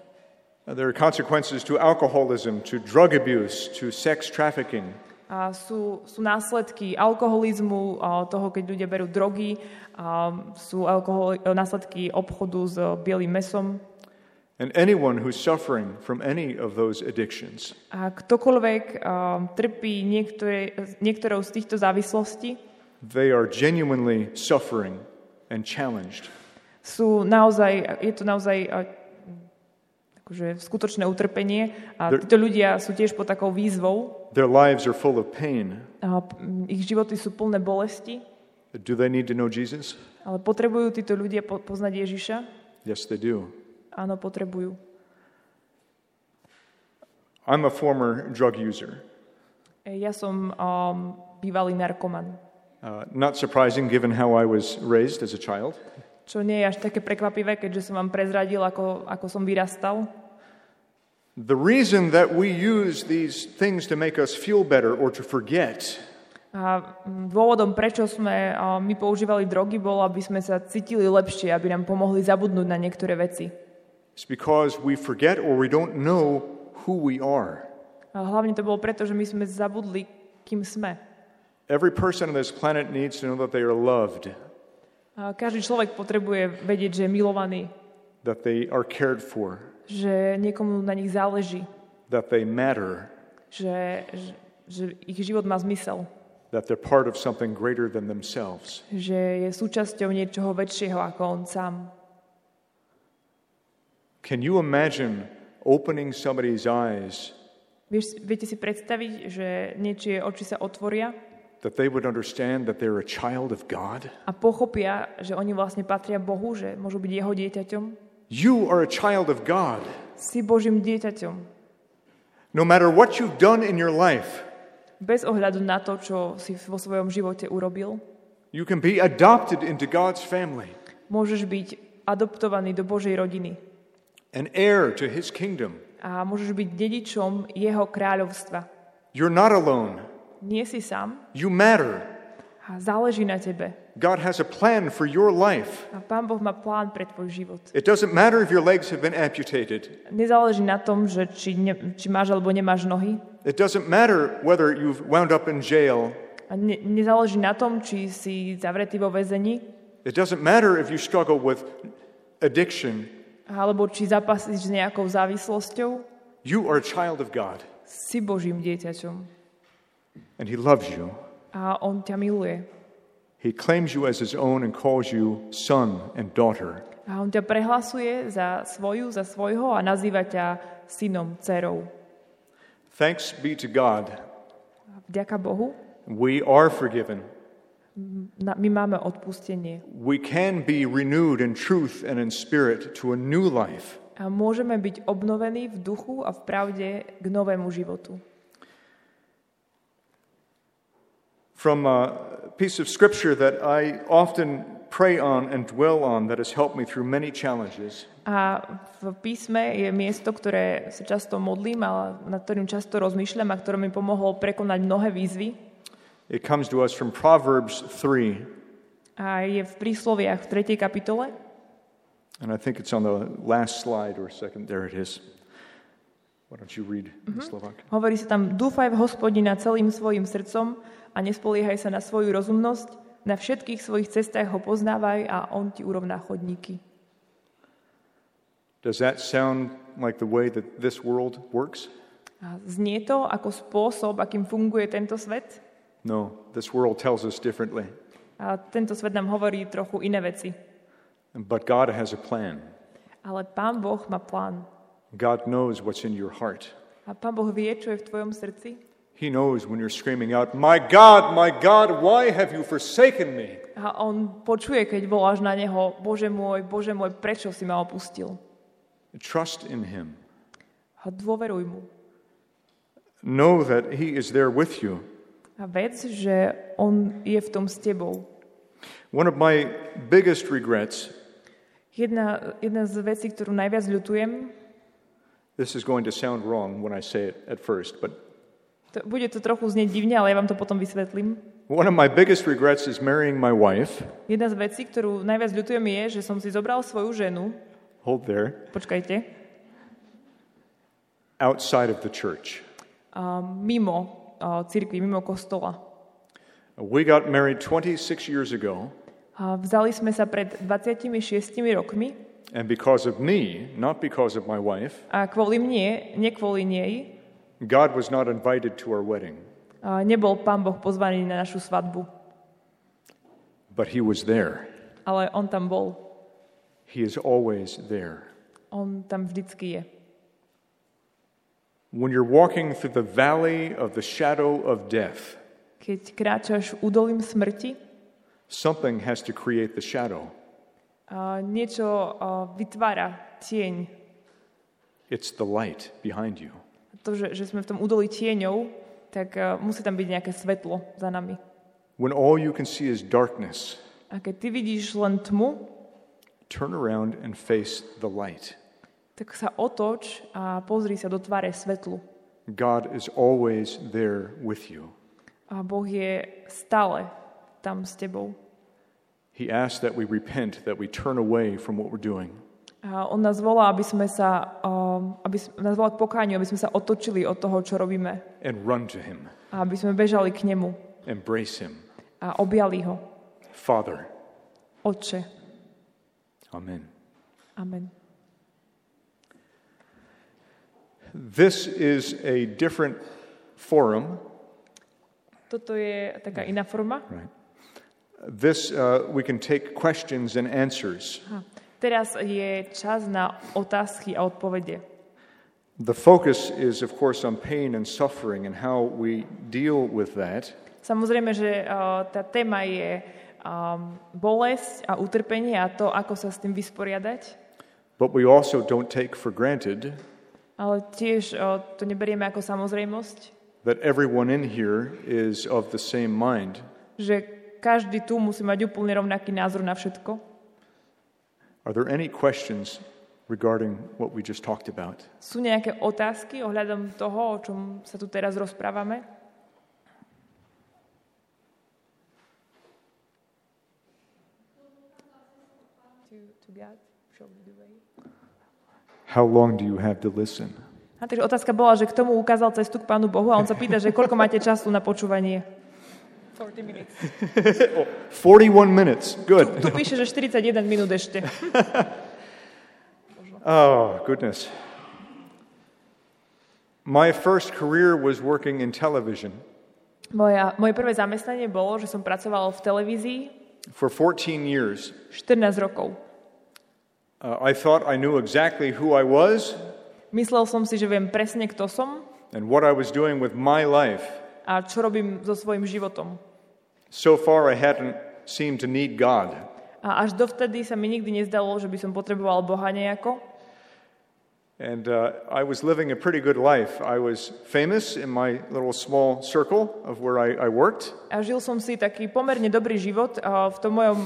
There are consequences to alcoholism, to drug abuse, to sex trafficking. A sú, sú následky alkoholizmu, toho, keď ľudia berú drogy, a sú alkohol, následky obchodu s bielým mesom. And anyone who's suffering from any of those addictions A ktokoľvek a, trpí niektoré, niektorou z týchto závislostí, they are genuinely suffering and challenged. sú naozaj, je to naozaj akože skutočné utrpenie a títo ľudia sú tiež pod takou výzvou. Their lives are full of pain. A, ich životy sú plné bolesti, Do they need to know Jesus? ale potrebujú títo ľudia po, poznať Ježiša? Yes, they do. Áno, potrebujú. I'm a former drug user. E, Ja som um, bývalý narkoman, Uh, not surprising given how I was raised as a child. čo nie je až také prekvapivé, keďže som vám prezradil, ako, ako som vyrastal. The reason that we use these things to make us feel better or to forget A dôvodom, prečo sme my používali drogy, bolo, aby sme sa cítili lepšie, aby nám pomohli zabudnúť na niektoré veci. A hlavne to bolo preto, že my sme zabudli, kým sme. Every person on this planet needs to know that they are loved, A každý človek potrebuje vedieť, že je milovaný, that they are cared for, že niekomu na nich záleží, that they matter, že, že, že ich život má zmysel, that they're part of something greater than themselves. že je súčasťou niečoho väčšieho ako on sám. Can you imagine opening somebody's eyes Vieš, viete si predstaviť, že niečie oči sa otvoria that they would understand that they're a child of God? a pochopia, že oni vlastne patria Bohu, že môžu byť jeho dieťaťom? You are a child of God. Si Božím dieťaťom. No matter what you've done in your life, Bez ohľadu na to, čo si vo svojom živote urobil, you can be adopted into God's family, môžeš byť adoptovaný do Božej rodiny an heir to his kingdom. a môžeš byť dedičom jeho kráľovstva. You're not alone. Nie si sám You matter. a záleží na tebe. God has a plan for your life. A Pán Boh má plán pre tvoj život. It doesn't matter if your legs have been amputated. Nezáleží na tom, že či, ne, či máš alebo nemáš nohy. It doesn't matter whether you've wound up in jail. A ne, nezáleží na tom, či si zavretý vo väzení, It doesn't matter if you struggle with addiction. alebo či zapasíš s nejakou závislosťou. You are a child of God, Si Božím dieťaťom. and He loves you. A On ťa miluje. He claims you as His own and calls you son and daughter. A On ťa prehlasuje za svoju, za svojho a nazýva ťa synom, dcerou. Thanks be to God. Vďaka Bohu We are forgiven. my máme odpustenie. We can be renewed in truth and in spirit to a new life. A môžeme byť obnovení v duchu a v pravde k novému životu. From a piece of scripture that I often pray on and dwell on that has helped me through many challenges A v písme je miesto, ktoré sa často modlím a nad ktorým často rozmýšľam a ktoré mi pomohlo prekonať mnohé výzvy. It comes to us from Proverbs 3, A je v prísloviach v 3. kapitole. and I think it's on the last slide or second. There it is. Why don't you read in Slovak? Hovorí sa tam, dúfaj v hospodina celým svojim srdcom a nespoliehaj sa na svoju rozumnosť, na všetkých svojich cestách ho poznávaj a on ti urovná chodníky. Does that sound like the way that this world works? A znie to ako spôsob, akým funguje tento svet? No, this world tells us differently. A tento svet nám hovorí trochu iné veci. But God has a plan. Ale Pán Boh má plán. God knows what's in your heart. A Pán Boh vie, čo je v tvojom srdci. He knows when you're screaming out, My God, my God, why have you forsaken me? A on počuje, keď voláš na neho, Bože môj, Bože môj, prečo si ma opustil? Trust in Him. A dôveruj mu. Know that He is there with you. A vec, že on je v tom s tebou. One of my biggest regrets, Jedna, jedna z vecí, ktorú najviac ľutujem, this is going to sound wrong when I say it at first, but to, bude to trochu znieť divne, ale ja vám to potom vysvetlím. one of my biggest regrets is marrying my wife. Jedna z vecí, ktorú najviac ľutujem je, že som si zobral svoju ženu, Hold there. počkajte, Outside of the church. a mimo a, cirkvi, mimo kostola. We got married 26 years ago, A vzali sme sa pred 26 rokmi and because of me, not because of my wife, a kvôli mne, nie kvôli nej, God was not invited to our wedding, nebol Pán Boh pozvaný na našu svadbu, but He was there. ale on tam bol. He is always there. On tam vždycky je. When you're walking through the valley of the shadow of death, Keď kráčaš údolím smrti, something has to create the shadow. a niečo a, vytvára tieň. It's the light behind you. To, že, že sme v tom údolí tieňov, tak a, musí tam byť nejaké svetlo za nami. When all you can see is darkness, A keď ty vidíš len tmu, turn around and face the light. tak sa otoč a pozri sa do tváre svetlu. God is always there with you. A Boh je stále tam s tebou. He asks that we repent, that we turn away from what we're doing. A on nás volá, aby sme sa, um, aby s- nás volá k pokániu, aby sme sa otočili od toho, čo robíme. and run to him, A aby sme bežali k nemu embrace him. a objali ho. Father, Otče. Amen. Amen. This is a different forum. Toto je taká iná forma. Right. This, uh, we can take questions and answers. Aha. Teraz je čas na otázky a odpovede. The focus is, of course, on pain and suffering and how we deal with that. Samozrejme, že uh, tá téma je um, bolesť a utrpenie a to, ako sa s tým vysporiadať. But we also don't take for granted Ale tiež uh, to neberieme ako samozrejmosť, that everyone in here is of the same mind. že každý tu musí mať úplne rovnaký názor na všetko. Are there any questions regarding what we just talked about? Sú nejaké otázky ohľadom toho, o čom sa tu teraz rozprávame? How long do you have to listen? A takže otázka bola, že k tomu ukázal cestu k Pánu Bohu a on sa pýta, že koľko máte času na počúvanie. 40 minutes. 41 minutes. Good. Tu píše, že 41 minút ešte. Oh, goodness. My first career was working in television. Moja, moje prvé zamestnanie bolo, že som pracovala v televízii For 14 years, 14 rokov. uh, I thought I knew exactly who I was Myslel som si, že viem presne, kto som and what I was doing with my life. a čo robím so svojím životom. So far, I hadn't seemed to need God. A až dovtedy sa mi nikdy nezdalo, že by som potreboval Boha nejako. And uh, I was living a pretty good life. I was famous in my little small circle of where I, I worked. A žil som si taký pomerne dobrý život. A v tom mojom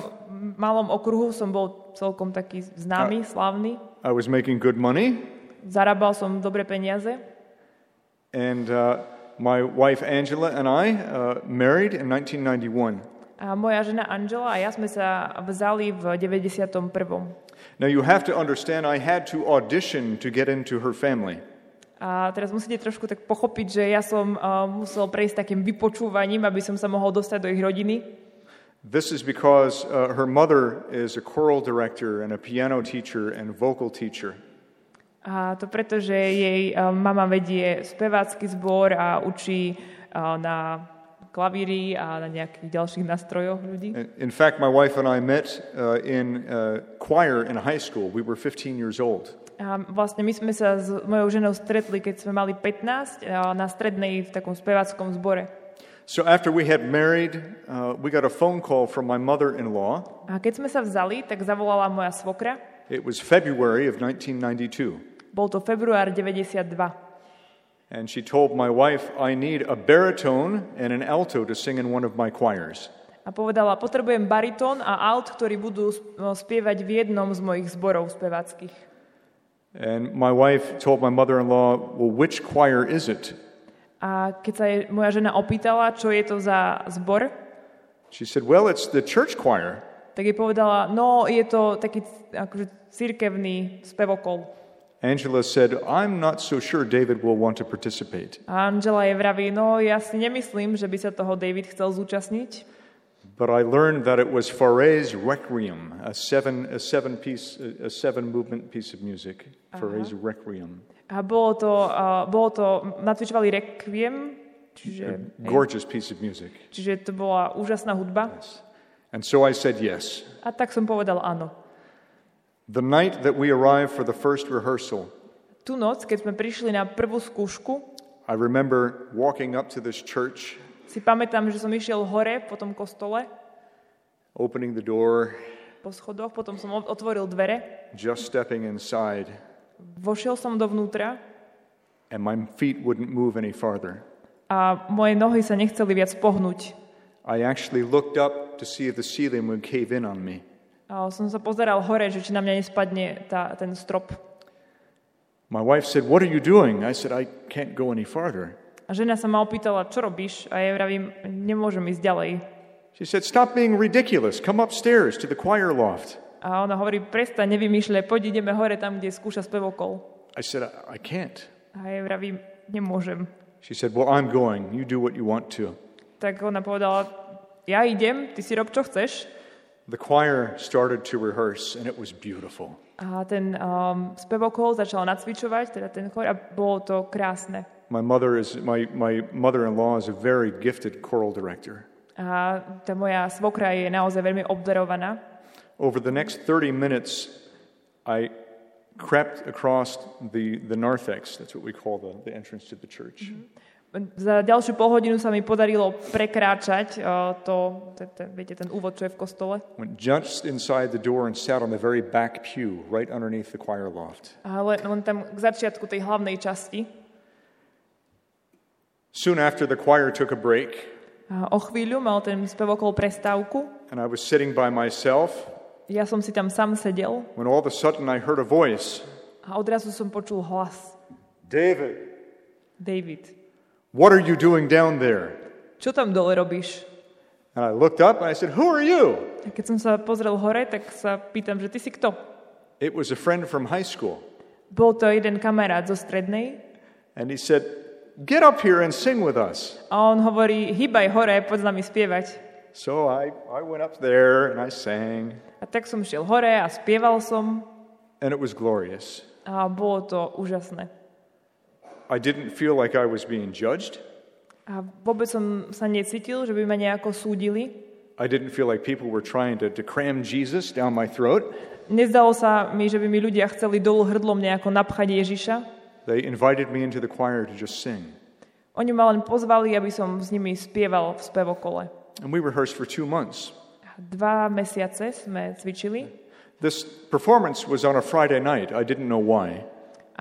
malom okruhu som bol celkom taký známy, slávny. I was making good money. Zarábal som dobre peniaze. And uh, my wife Angela and I uh, married in 1991. A moja žena Angela a ja sme sa vzali v 91. Now you have to understand, I had to audition to get into her family. A teraz musíte trošku tak pochopiť, že ja som uh, musel prejsť takým vypočúvaním, aby som sa mohol dostať do ich rodiny. This is because uh, her mother is a choral director and a piano teacher and vocal teacher. A to preto, že jej uh, mama vedie spevácky zbor a učí uh, na klavíri a na nejakých ďalších nástrojoch ľudí. In fact, my wife and I met uh, in uh, choir in high school. We were 15 years old. A vlastne my sme sa s mojou ženou stretli, keď sme mali 15 uh, na strednej v takom speváckom zbore. So after we had married, uh, we got a phone call from my mother-in-law. A keď sme sa vzali, tak zavolala moja svokra. It was February of 1992. Bol to február 92. And she told my wife, I need a baritone and an alto to sing in one of my choirs. A povedala, potrebujem baritón a alt, ktorí budú no, spievať v jednom z mojich zborov speváckých. And my wife told my mother-in-law, well, which choir is it? A keď sa jej moja žena opýtala, čo je to za zbor, She said, well, it's the church choir. tak jej povedala, no je to taký akože, cirkevný spevokol. Angela said, I'm not so sure David will want to participate. A Angela je vraví, no ja si nemyslím, že by sa toho David chcel zúčastniť. But I learned that it was Fauré's Requiem, a seven, a seven piece, a seven movement piece of music. Fauré's Requiem. A bolo to, uh, bolo to nacvičovali Requiem, čiže, Gorgeous piece of music. čiže to bola úžasná hudba. And so I said yes. A tak som povedal áno. The night that we arrived for the first rehearsal, Tú noc, keď sme prišli na prvú skúšku, I remember walking up to this church, si pamätám, že som išiel hore po tom kostole, opening the door, po schodoch, potom som otvoril dvere, just stepping inside, vošiel som dovnútra and my feet wouldn't move any farther. a moje nohy sa nechceli viac pohnúť. I actually looked up to see if the ceiling would cave in on me. A som sa pozeral hore, že či na mňa nespadne tá, ten strop. My wife said, What are you doing? I said, I can't go any farther. A žena sa ma opýtala, čo robíš? A ja vravím, nemôžem ísť ďalej. She said, Stop being ridiculous. Come upstairs to the choir loft. A ona hovorí, prestaň, nevymýšľaj, poď ideme hore tam, kde skúša spevokol. I said, I can't. A ja vravím, nemôžem. She said, Well, I'm going. You do what you want to. Tak ona povedala, ja idem, ty si rob, čo chceš. The choir started to rehearse, and it was beautiful. A ten um, spevokol začal nacvičovať, teda ten chor, a bolo to krásne. My mother is my, my mother-in-law is a very gifted choral director. A tá moja svokra je naozaj veľmi obdarovaná. Over the next 30 minutes, I crept across the, the narthex. That's what we call the, the entrance to the church. Za ďalšiu polhodinu sa mi podarilo prekráčať uh, to, te, te, viete, ten úvod, čo je v kostole. Went just inside the door and sat on the very back pew, right underneath the choir loft. Ale len tam k začiatku tej hlavnej časti. Soon after, the choir took a break, A o chvíľu mal ten spevokol prestávku. and I was sitting by myself Ja som si tam sám sedel when all of a sudden I heard a voice a odrazu som počul hlas. David, David, what are you doing down there? čo tam dole robíš? And I looked up and I said, Who are you? A keď som sa pozrel hore, tak sa pýtam, že ty si kto? It was a friend from high school. Bol to jeden kamarát zo strednej And he said, Get up here and sing with us. a on hovorí, hýbaj hore, poď s nami spievať. So I, I went up there and I sang, A tak som šiel hore a spieval som and it was glorious. a bolo to úžasné. I didn't feel like I was being judged. A vôbec som sa necítil, že by ma nejako súdili. I didn't feel like people were trying to, to cram Jesus down my throat. Nezdalo sa mi, že by mi ľudia chceli dolu hrdlom nejako napchať Ježiša. They invited me into the choir to just sing. Oni ma len pozvali, aby som s nimi spieval v spevokole. And we rehearsed for two months. Dva mesiace sme cvičili This performance was on a Friday night. I didn't know why.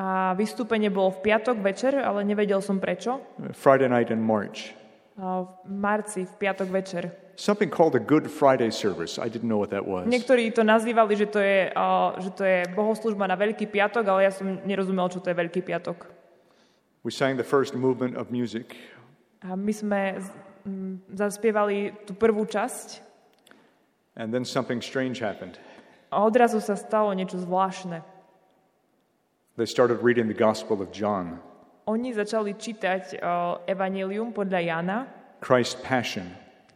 A vystúpenie bolo v piatok večer, ale nevedel som prečo. Friday night in March. A v marci, v piatok večer. Something called a Good Friday service. I didn't know what that was. Niektorí to nazývali, že to je, a, že to je bohoslužba na Veľký piatok, ale ja som nerozumel, čo to je Veľký piatok. We sang the first movement of music. A my sme m, zaspievali tú prvú časť And then something strange happened. a odrazu sa stalo niečo zvláštne. They started reading the Gospel of John, Oni začali čítať a, Evangelium podľa Jana Christ's Passion.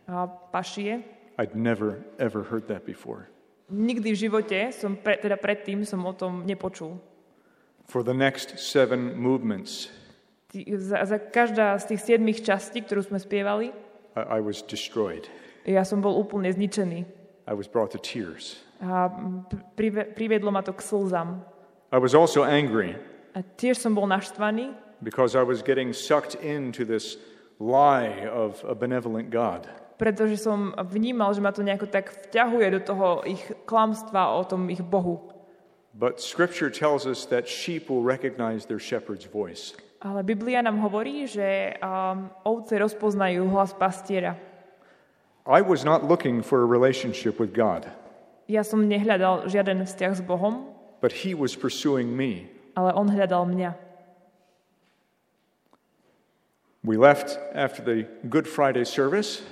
a Pašie. I'd never, ever heard that before. Nikdy v živote som, pre, teda predtým som o tom nepočul. For the next seven movements, Za, za každá z tých siedmých častí, ktorú sme spievali, I, I was destroyed. ja som bol úplne zničený. I was brought to tears. A prive, priviedlo ma to k slzám. I was also angry A tiež som bol naštvaný, because I was getting sucked into this lie of a benevolent God. pretože som vnímal, že ma to nejako tak vťahuje do toho ich klamstva o tom ich Bohu. But Scripture tells us that sheep will recognize their shepherd's voice. Ale Biblia nám hovorí, že um, ovce rozpoznajú hlas pastiera. I was not looking for a relationship with God, Ja som nehľadal žiaden vzťah s Bohom, but He was pursuing me. ale on hľadal mňa. We left after the Good Friday service.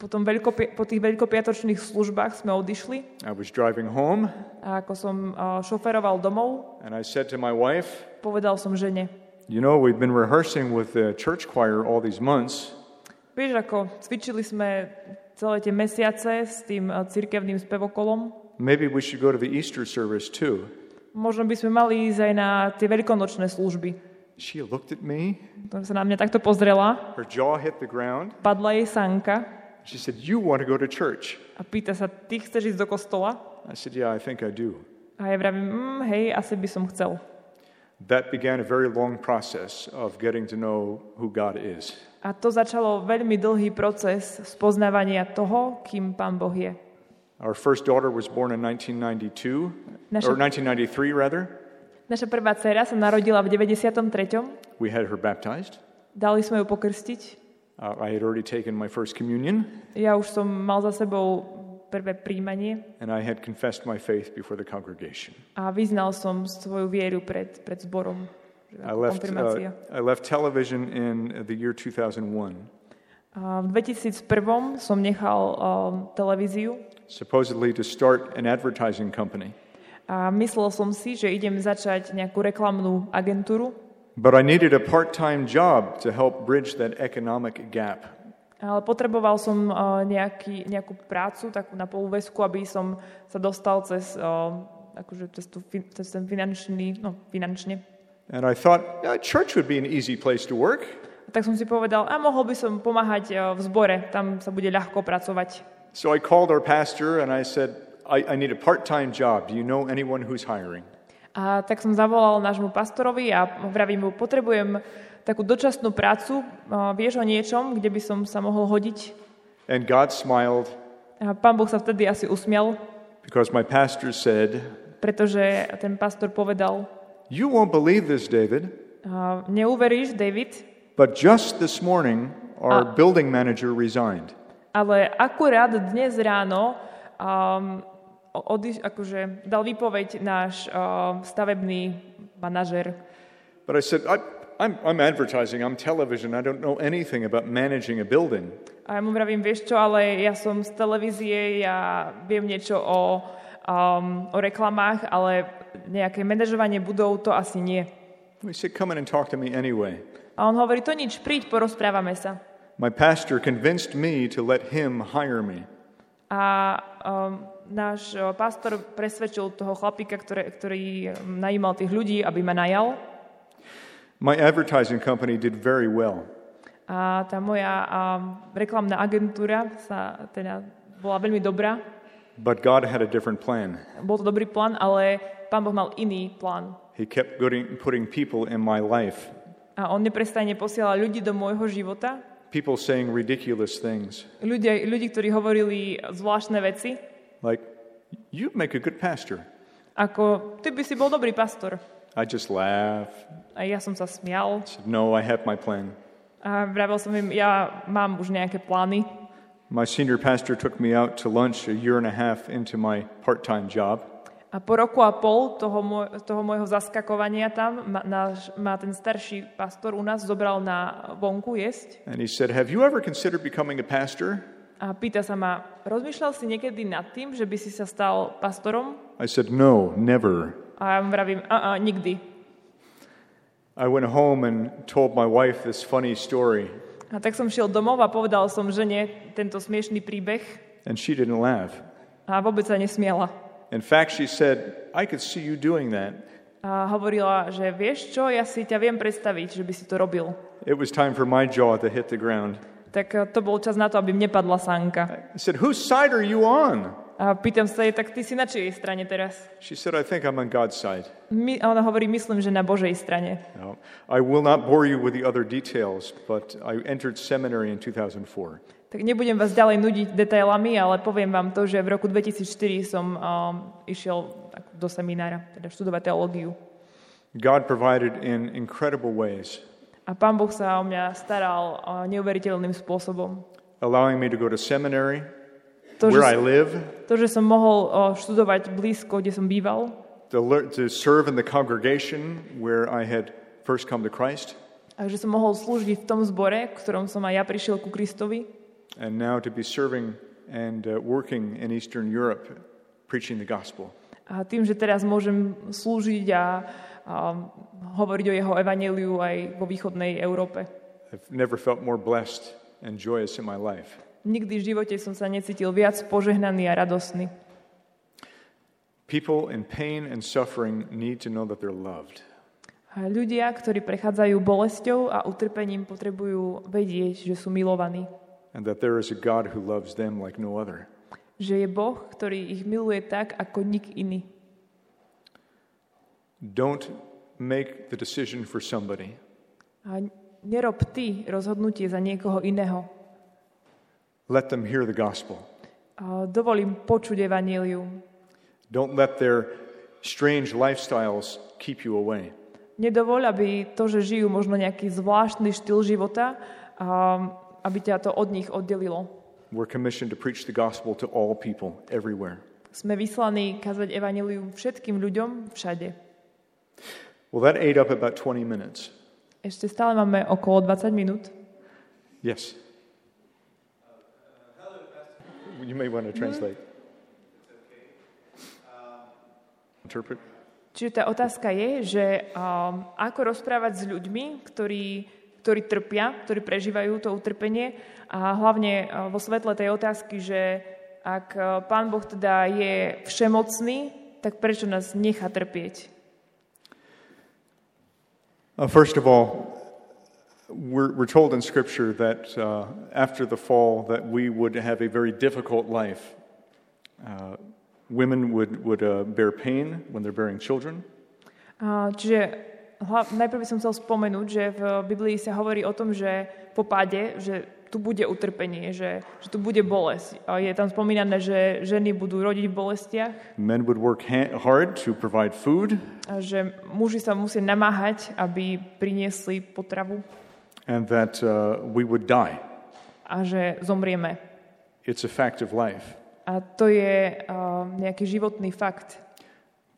Po, tom veľkopie, po tých veľkopiatočných službách sme odišli I was driving home, a ako som uh, šoferoval domov, and I said to my wife, povedal som žene, You know, we've been rehearsing with the church choir all these months, vieš ako, cvičili sme celé tie mesiace s tým uh, cirkevným spevokolom, maybe we should go to the Easter service too. Možno by sme mali ísť aj na tie veľkonočné služby. She looked at me, sa na mňa takto pozrela, her jaw hit the ground. padla jej sanka She said, You want to go to church? a pýta sa, ty chceš ísť do kostola? I said, Yeah, I think I do. A ja vravím, mm, hej, asi by som chcel. That began a very long process of getting to know who God is. A to začalo veľmi dlhý proces spoznávania toho, kým Pán Boh je. Our first daughter was born in 1992, Naša- or 1993 rather. Naša prvá dcera sa narodila v 93. We had her baptized. Dali sme ju pokrstiť. Uh, I had already taken my first communion, Ja už som mal za sebou prvé príjmanie and I had confessed my faith before the congregation. a vyznal som svoju vieru pred, pred zborom. I left, uh, I left television in the year 2001. A v 2001 som nechal um, televíziu supposedly to start an advertising company. a myslel som si, že idem začať nejakú reklamnú agentúru, But I needed a part time job to help bridge that economic gap. ale potreboval som uh, nejaký, nejakú prácu takú na polúvesku, aby som sa dostal cez, uh, akože cez, tú, cez ten finančný, no finančne. And I thought, yeah, church would be an easy place to work. Tak som si povedal, a mohol by som pomáhať uh, v zbore, tam sa bude ľahko pracovať. So I called our pastor and I said, I, I need a part time job. Do you know anyone who's hiring? A tak som zavolal nášmu pastorovi a vravím mu, potrebujem takú dočasnú prácu, a vieš o niečom, kde by som sa mohol hodiť? And God smiled A pán Boh sa vtedy asi usmial, because my pastor said, pretože ten pastor povedal, You won't believe this, David, a neuveríš, David, but just this morning, our building manager resigned. Ale akurát dnes ráno um, odiš, akože dal výpoveď náš um, stavebný manažer. But I said, I, I'm, I'm advertising, I'm television, I don't know anything about managing a building. A ja mu vravím, vieš čo, ale ja som z televízie, ja viem niečo o, um, o reklamách, ale nejaké manažovanie budov to asi nie. He said, Come in and talk to me anyway. A on hovorí, to nič, príď, porozprávame sa. My pastor convinced me to let him hire me. A um, náš uh, pastor presvedčil toho chlapíka, ktoré, ktorý um, najímal tých ľudí, aby ma najal. My advertising company did very well. A tá moja um, reklamná agentúra sa teda bola veľmi dobrá. But God had a different plan. Bol to dobrý plán, ale pán Boh mal iný plán. He kept putting people in my life, A on neprestajne posielal ľudí do môjho života, people saying ridiculous things ľudia, ľudí, ktorí hovorili zvláštne veci, like, You'd make a good pastor. ako ty by si bol dobrý pastor. I just laughed. A ja som sa smial Said, no, I have my plan. a vravel som im, ja mám už nejaké plány. My senior pastor took me out to lunch a year and a half into my part-time job. A po roku a pol toho, môj, toho môjho zaskakovania tam ma, náš, ma ten starší pastor u nás zobral na vonku jesť And he said, have you ever considered becoming a pastor? a pýta sa ma, rozmýšľal si niekedy nad tým, že by si sa stal pastorom? I said, no, never. A ja mu vravím, a, a nikdy. I went home and told my wife this funny story, A tak som šiel domov a povedal som žene tento smiešný príbeh and she didn't laugh. a vôbec sa nesmiala. In fact, she said, I could see you doing that. A hovorila, že vieš čo, ja si ťa viem predstaviť, že by si to robil. It was time for my jaw to hit the ground. Tak eh, to bol čas na to, aby mne padla sánka. I said, Whose side are you on? A pýtam sa jej, tak ty si na čijej strane teraz? She said, I think I'm on God's side. My, a ona hovorí, myslím, že na Božej strane. No, I will not bore you with the other details, but I entered seminary in 2004. Tak nebudem vás ďalej nudiť detailami, ale poviem vám to, že v roku 2004 som um, išiel do seminára, teda študovať teológiu. God provided in incredible ways, A pán Boh sa o mňa staral uh, neuveriteľným spôsobom. allowing me to go to seminary To, where I live, to, že som mohol uh, študovať blízko, kde som býval, to, to serve in the congregation where I had first come to Christ, a že som mohol slúžiť v tom zbore, v ktorom som aj ja prišiel ku Kristovi, and now to be serving and uh, working in Eastern Europe, preaching the gospel. A tým, že teraz môžem slúžiť a, a hovoriť o jeho evaneliu aj vo východnej Európe. I've never felt more blessed and joyous in my life. Nikdy v živote som sa necítil viac požehnaný a radosný. People in pain and suffering need to know that they're loved. A ľudia, ktorí prechádzajú bolesťou a utrpením, potrebujú vedieť, že sú milovaní. And that there is a God who loves them like no other. Že je Boh, ktorý ich miluje tak, ako nik iný. Don't make the decision for somebody. A nerob ty rozhodnutie za niekoho iného. Let them hear the gospel. A dovolím počuť evanílium. Don't let their strange lifestyles keep you away. Nedovol, aby to, že žijú možno nejaký zvláštny štýl života, a aby ťa to od nich oddelilo. We're commissioned to preach the gospel to all people everywhere. Sme vyslaní kazať evanílium všetkým ľuďom všade. Well, that ate up about 20 minutes. Ešte stále máme okolo 20 minút. Yes. You may want to translate. Interpret. Čiže tá otázka je, že um, ako rozprávať s ľuďmi, ktorí, ktorí trpia, ktorí prežívajú to utrpenie a hlavne uh, vo svetle tej otázky, že ak uh, Pán Boh teda je všemocný, tak prečo nás nechá trpieť? Uh, first of all, we're, we're told in Scripture that uh, after the fall that we would have a very difficult life. Uh, women would, would bear pain when they're bearing children. Čiže hla, najprv by som chcel spomenúť, že v Biblii sa hovorí o tom, že po páde, že tu bude utrpenie, že, že tu bude bolesť. Je tam spomínané, že ženy budú rodiť v bolestiach, Men would work ha- hard to provide food, a že muži sa musia namáhať, aby priniesli potravu and that uh, we would die. a že zomrieme. It's a fact of life. A to je uh, nejaký životný fakt.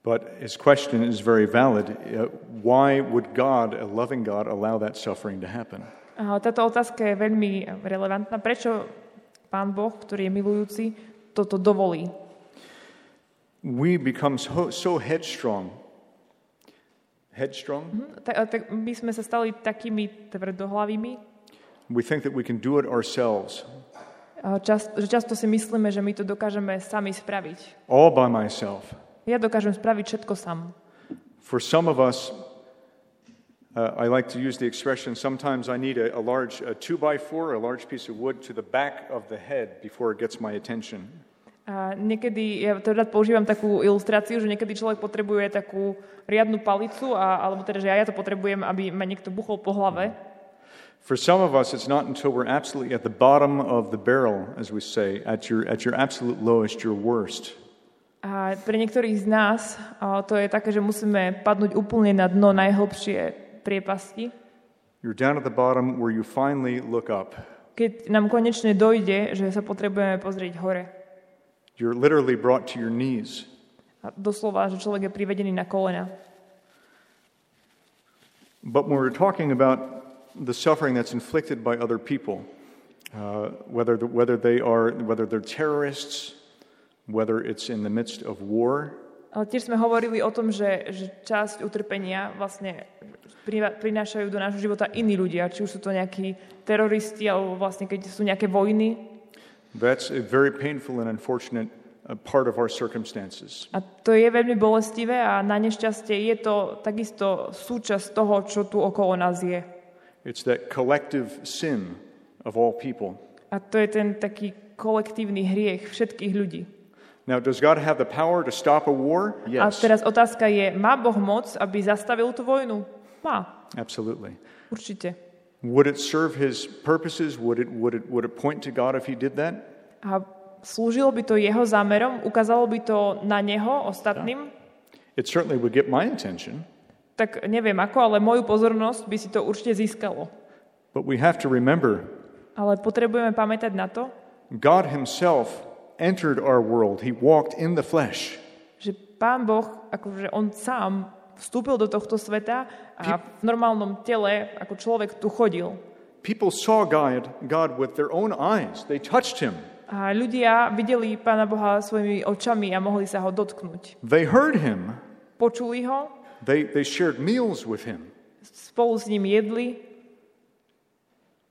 But his question is very valid. Uh, why would God, a loving God, allow that suffering to happen? Táto otázka je veľmi relevantná. Prečo Pán Boh, ktorý je milujúci, toto dovolí? We become so, so headstrong. Headstrong? Tak, tak my sme sa stali takými tvrdohlavými, We think that we can do it ourselves, a čas, že často si myslíme, že my to dokážeme sami spraviť. all by myself. Ja dokážem spraviť všetko sám. For some of us, uh, I like to use the expression sometimes I need a, a large a two by four, a large piece of wood to the back of the head before it gets my attention. A niekedy, ja to rád používam takú ilustráciu, že niekedy človek potrebuje takú riadnu palicu, a, alebo teda, že ja, ja to potrebujem, aby ma niekto buchol po hlave. For some of us, it's not until we're absolutely at the bottom of the barrel, as we say, at your, at your absolute lowest, your worst, A pre niektorých z nás to je také, že musíme padnúť úplne na dno najhlbšie priepasti. You're down at the bottom where you finally look up. Keď nám konečne dojde, že sa potrebujeme pozrieť hore. You're literally brought to your knees. A doslova, že človek je privedený na kolena. But when we're talking about the suffering that's inflicted by other people, uh, whether, the, whether they are, whether they're terrorists, whether it's in the midst of war, Ale tiež sme hovorili o tom, že, že časť utrpenia vlastne prinášajú do nášho života iní ľudia, či už sú to nejakí teroristi, alebo vlastne keď sú nejaké vojny. that's a very painful and unfortunate uh, part of our circumstances. A to je veľmi bolestivé a na nešťastie je to takisto súčasť toho, čo tu okolo nás je. It's that collective sin of all people. A to je ten taký kolektívny hriech všetkých ľudí. Now, does God have the power to stop a war? A Yes, teraz otázka je, má Boh moc, aby zastavil tú vojnu? Má, absolutely. určite. Would it serve his purposes? Would it, would, it, would it point to God if he did that? A slúžilo by to jeho zámerom, ukázalo by to na neho, ostatným, It certainly would get my attention, tak neviem ako, ale moju pozornosť by si to určite získalo. but we have to remember Ale potrebujeme pamätať na to, God himself entered our world. He walked in the flesh. že Pán Boh, akože On sám vstúpil do tohto sveta a v normálnom tele, ako človek tu chodil. People saw God, God with their own eyes. They touched him. A ľudia videli Pána Boha svojimi očami a mohli sa ho dotknúť. They heard him. Počuli ho, They, they shared meals with him. spolu s ním jedli,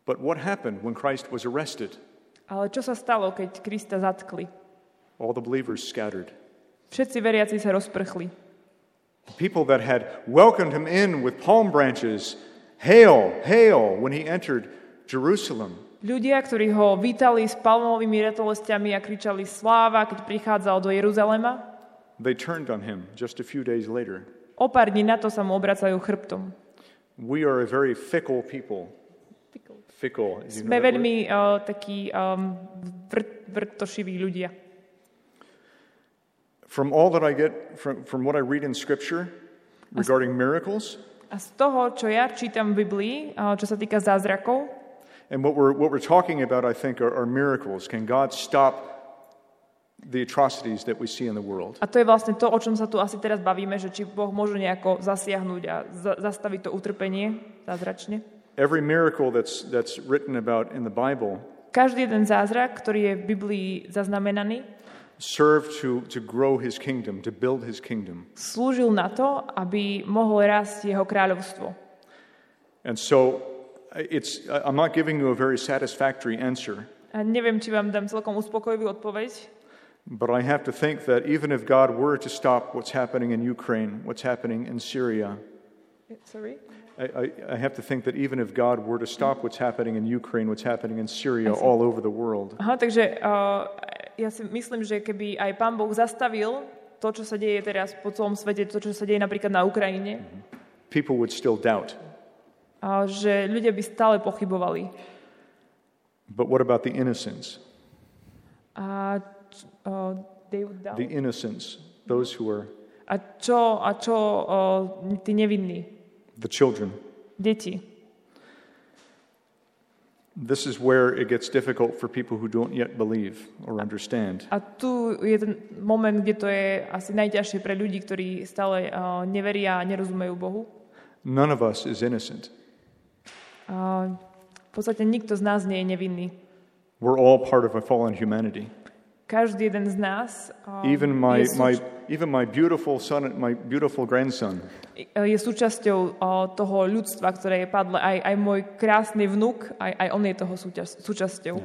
But what happened when Christ was arrested? Ale čo sa stalo, keď Krista zatkli? All the believers scattered. Všetci veriaci sa rozprchli. People that had welcomed him in with palm branches, hail, hail, when he entered Jerusalem. Ľudia, ktorí ho vítali s palmovými retolestiami a kričali sláva, keď prichádzal do Jeruzalema, They turned on him just a few days later. o pár dní na to sa mu obracajú chrbtom. We are a very fickle people. Fickle. Sme veľmi uh, takí um, vrt, vrtošiví ľudia. From all that I get, from, from what I read in Scripture regarding miracles, A z toho, čo ja čítam v Biblii, uh, čo sa týka zázrakov, and what we're, what we're talking about, I think, are, are miracles. Can God stop the atrocities that we see in the world? a to je vlastne to, o čom sa tu asi teraz bavíme, že či Boh môže nejako zasiahnuť a za- zastaviť to utrpenie zázračne. Every miracle that's, that's written about in the Bible Každý jeden zázrak, ktorý je v Biblii zaznamenaný, served to, to grow his kingdom, to build his kingdom. slúžil na to, aby mohol rásť jeho kráľovstvo. And so it's, I'm not giving you a very satisfactory answer, A neviem, či vám dám celkom uspokojivú odpoveď, but I have to think that even if God were to stop what's happening in Ukraine, what's happening in Syria, Sorry? I, I, have to think that even if God were to stop what's happening in Ukraine, what's happening in Syria, all over the world, Aha, takže uh, ja si myslím, že keby aj Pán Boh zastavil to, čo sa deje teraz po celom svete, to, čo sa deje napríklad na Ukrajine, people would still doubt. a že ľudia by stále pochybovali. But what about the innocents? A, uh, they would doubt. The innocents, those who are a čo, a čo uh, tí nevinní, the children. deti? This is where it gets difficult for people who don't yet believe or understand. A tu je ten moment, kde to je asi najťažšie pre ľudí, ktorí stále uh, neveria a nerozumejú Bohu. None of us is innocent. A v podstate nikto z nás nie je nevinný. We're all part of a fallen humanity. Každý jeden z nás uh, Even my, je, súč- my, even my beautiful son, my beautiful grandson, je súčasťou uh, toho ľudstva, ktoré je padlé. Aj, aj môj krásny vnuk, aj, aj on je toho súčas, súčasťou.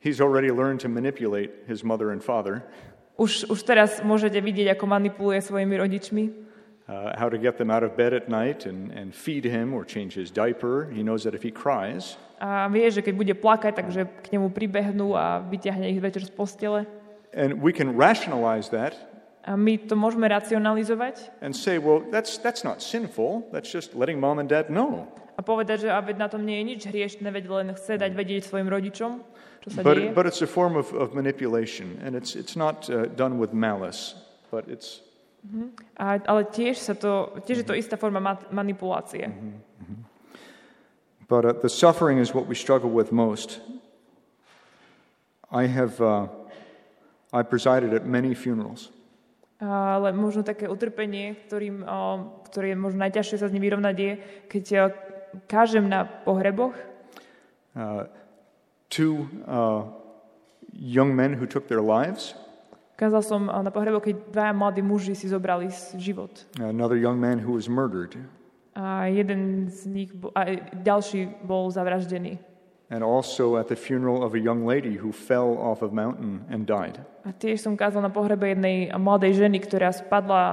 he's already learned to manipulate his mother and father, Už, už teraz môžete vidieť, ako manipuluje svojimi rodičmi. uh, how to get them out of bed at night and, and feed him or change his diaper. He knows that if he cries, A vie, že keď bude plakať, takže k nemu pribehnú a vyťahne ich večer z postele. and we can rationalize that A my to môžeme racionalizovať and say, well, that's, that's not sinful. That's just letting mom and dad know. a povedať, že a na tom nie je nič hriešne, veď len chce dať vedieť svojim rodičom. čo sa But, deje. but it's a form of, of manipulation, and it's, it's not uh, done with malice, but it's, A, ale tiež, sa to, tiež je to istá forma ma- manipulácie. But uh, the suffering is what we struggle with most. I have uh, I presided at many funerals, Ale možno také utrpenie, ktorým, ktoré je možno najťažšie sa s ním vyrovnať, je, keď kážem na pohreboch. uh, two uh, young men who took their lives, Kázal som na pohreboch, keď dvaja mladí muži si zobrali život. another young man who was murdered, A jeden z nich, a ďalší bol zavraždený. and also at the funeral of a young lady who fell off a mountain and died. A tiež som kázal na pohrebe jednej mladej ženy, ktorá spadla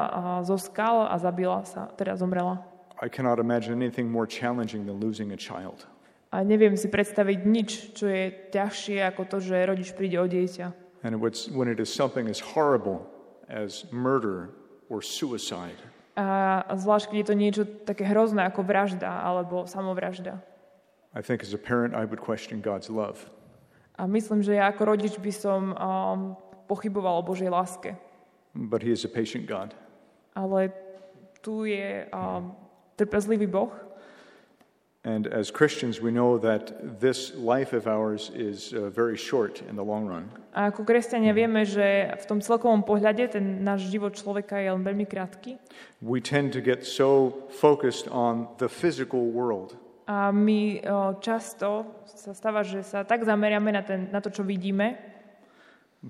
zo skal a zabila sa, teda zomrela. I cannot imagine anything more challenging than losing a child. A neviem si predstaviť nič, čo je ťažšie ako to, že rodič príde o dieťa. And it was, when it is something as horrible as murder or suicide, A zvlášť, keď je to niečo také hrozné ako vražda alebo samovražda. I think as a parent I would question God's love. A myslím, že ja ako rodič by som um, pochyboval o Božej láske. But He is a patient God. Ale tu je um, trpezlivý Boh And as Christians, we know that this life of ours is uh, very short in the long run. a ako kresťania vieme, že v tom celkovom pohľade ten náš život človeka je len veľmi krátky. We tend to get so focused on the physical world A my často sa stáva, že sa tak zameriame na, ten, na to, čo vidíme,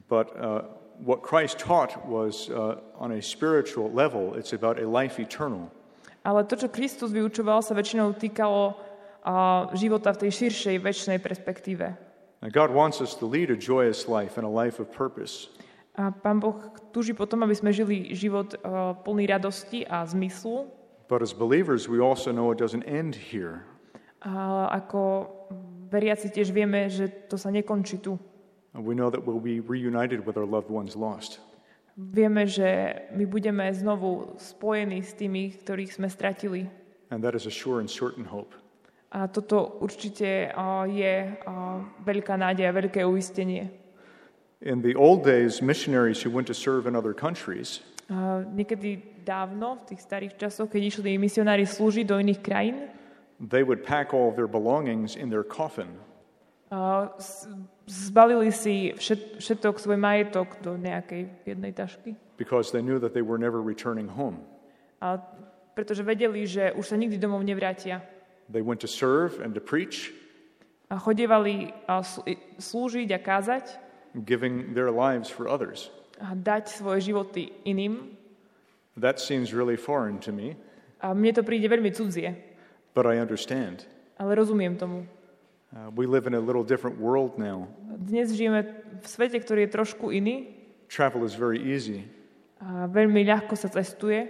But uh, what Christ taught was uh, on a spiritual level, it's about a life eternal. Ale to, čo Kristus vyučoval, sa väčšinou týkalo života v tej širšej, väčšnej perspektíve. Now, God wants us to lead a joyous life and a life of purpose. A Pán Boh túži potom, aby sme žili život plný radosti a zmyslu. But as believers, we also know it doesn't end here. A ako veriaci tiež vieme, že to sa nekončí tu. And We know that we'll be reunited with our loved ones lost. Vieme, že my budeme znovu spojení s tými, ktorých sme stratili. And that is a sure and certain hope. A toto určite je veľká nádej a veľké uistenie. In the old days, missionaries who went to serve in other countries, A, niekedy dávno, v tých starých časoch, keď išli misionári slúžiť do iných krajín, they would pack all their belongings in their coffin zbalili si všet, všetok svoj majetok do nejakej jednej tašky. because they knew that they were never returning home. A, pretože vedeli, že už sa nikdy domov nevrátia. They went to serve and to preach, A chodievali a slúžiť a kázať giving their lives for others. a dať svoje životy iným. That seems really foreign to me, A mne to príde veľmi cudzie, but I understand. ale rozumiem tomu. Uh, we live in a little different world now. Dnes žijeme v svete, ktorý je trošku iný Travel is very easy, a veľmi ľahko sa cestuje,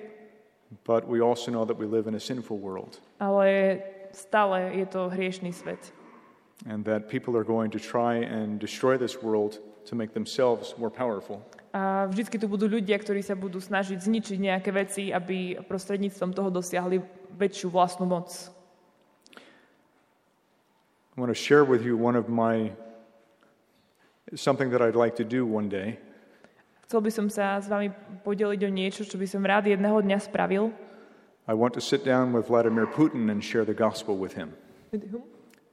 but we also know that we live in a sinful world ale stále je to hriešný svet. and that people are going to try and destroy this world to make themselves more powerful. A vždycky tu budú ľudia, ktorí sa budú snažiť zničiť nejaké veci, aby prostredníctvom toho dosiahli väčšiu vlastnú moc. I want to share with you one of my something that I'd like to do one day. Chcel by som sa s vami podeliť o niečo, čo by som rád jedného dňa spravil. I want to sit down with Vladimir Putin and share the gospel with him.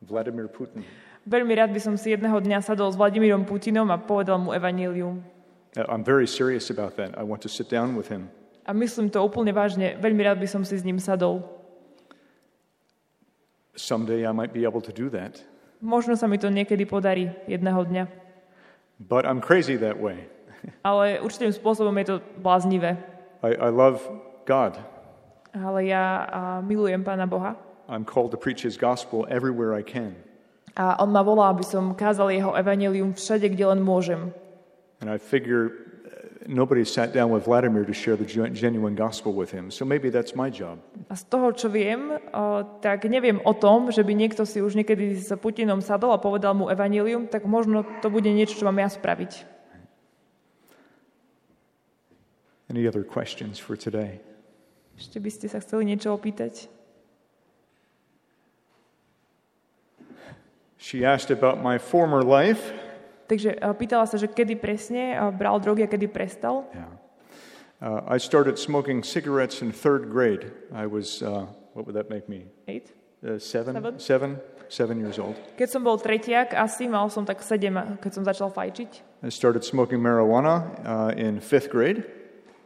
Vladimir Putin. Veľmi rád by som si jedného dňa sadol s Vladimírom Putinom a povedal mu evanílium. Uh, I'm very serious about that. I want to sit down with him. A myslím to úplne vážne. Veľmi rád by som si s ním sadol. Someday I might be able to do that. Možno sa mi to niekedy podarí jedného dňa. But I'm crazy that way. Ale určitým spôsobom je to bláznivé. I, I love God. Ale ja milujem Pána Boha. I'm called to preach his gospel everywhere I can. A on ma volá, aby som kázal jeho evanílium všade, kde len môžem. And I figure nobody sat down with Vladimir to share the gen- genuine gospel with him. So maybe that's my job. A z toho, čo viem, tak neviem o tom, že by niekto si už niekedy s Putinom sadol a povedal mu evanílium, tak možno to bude niečo, čo mám ja spraviť. Any other questions for today? Ešte by ste sa chceli niečo opýtať? She asked about my former life. Takže uh, pýtala sa, že kedy presne uh, bral drogy a kedy prestal. Yeah. Uh, I started smoking cigarettes in third grade. I was, uh, what would that make me? Eight. Uh, seven? Seven. Seven? Seven years old. Keď som bol tretiak, asi mal som tak sedem, keď som začal fajčiť. I started smoking marijuana uh, in fifth grade.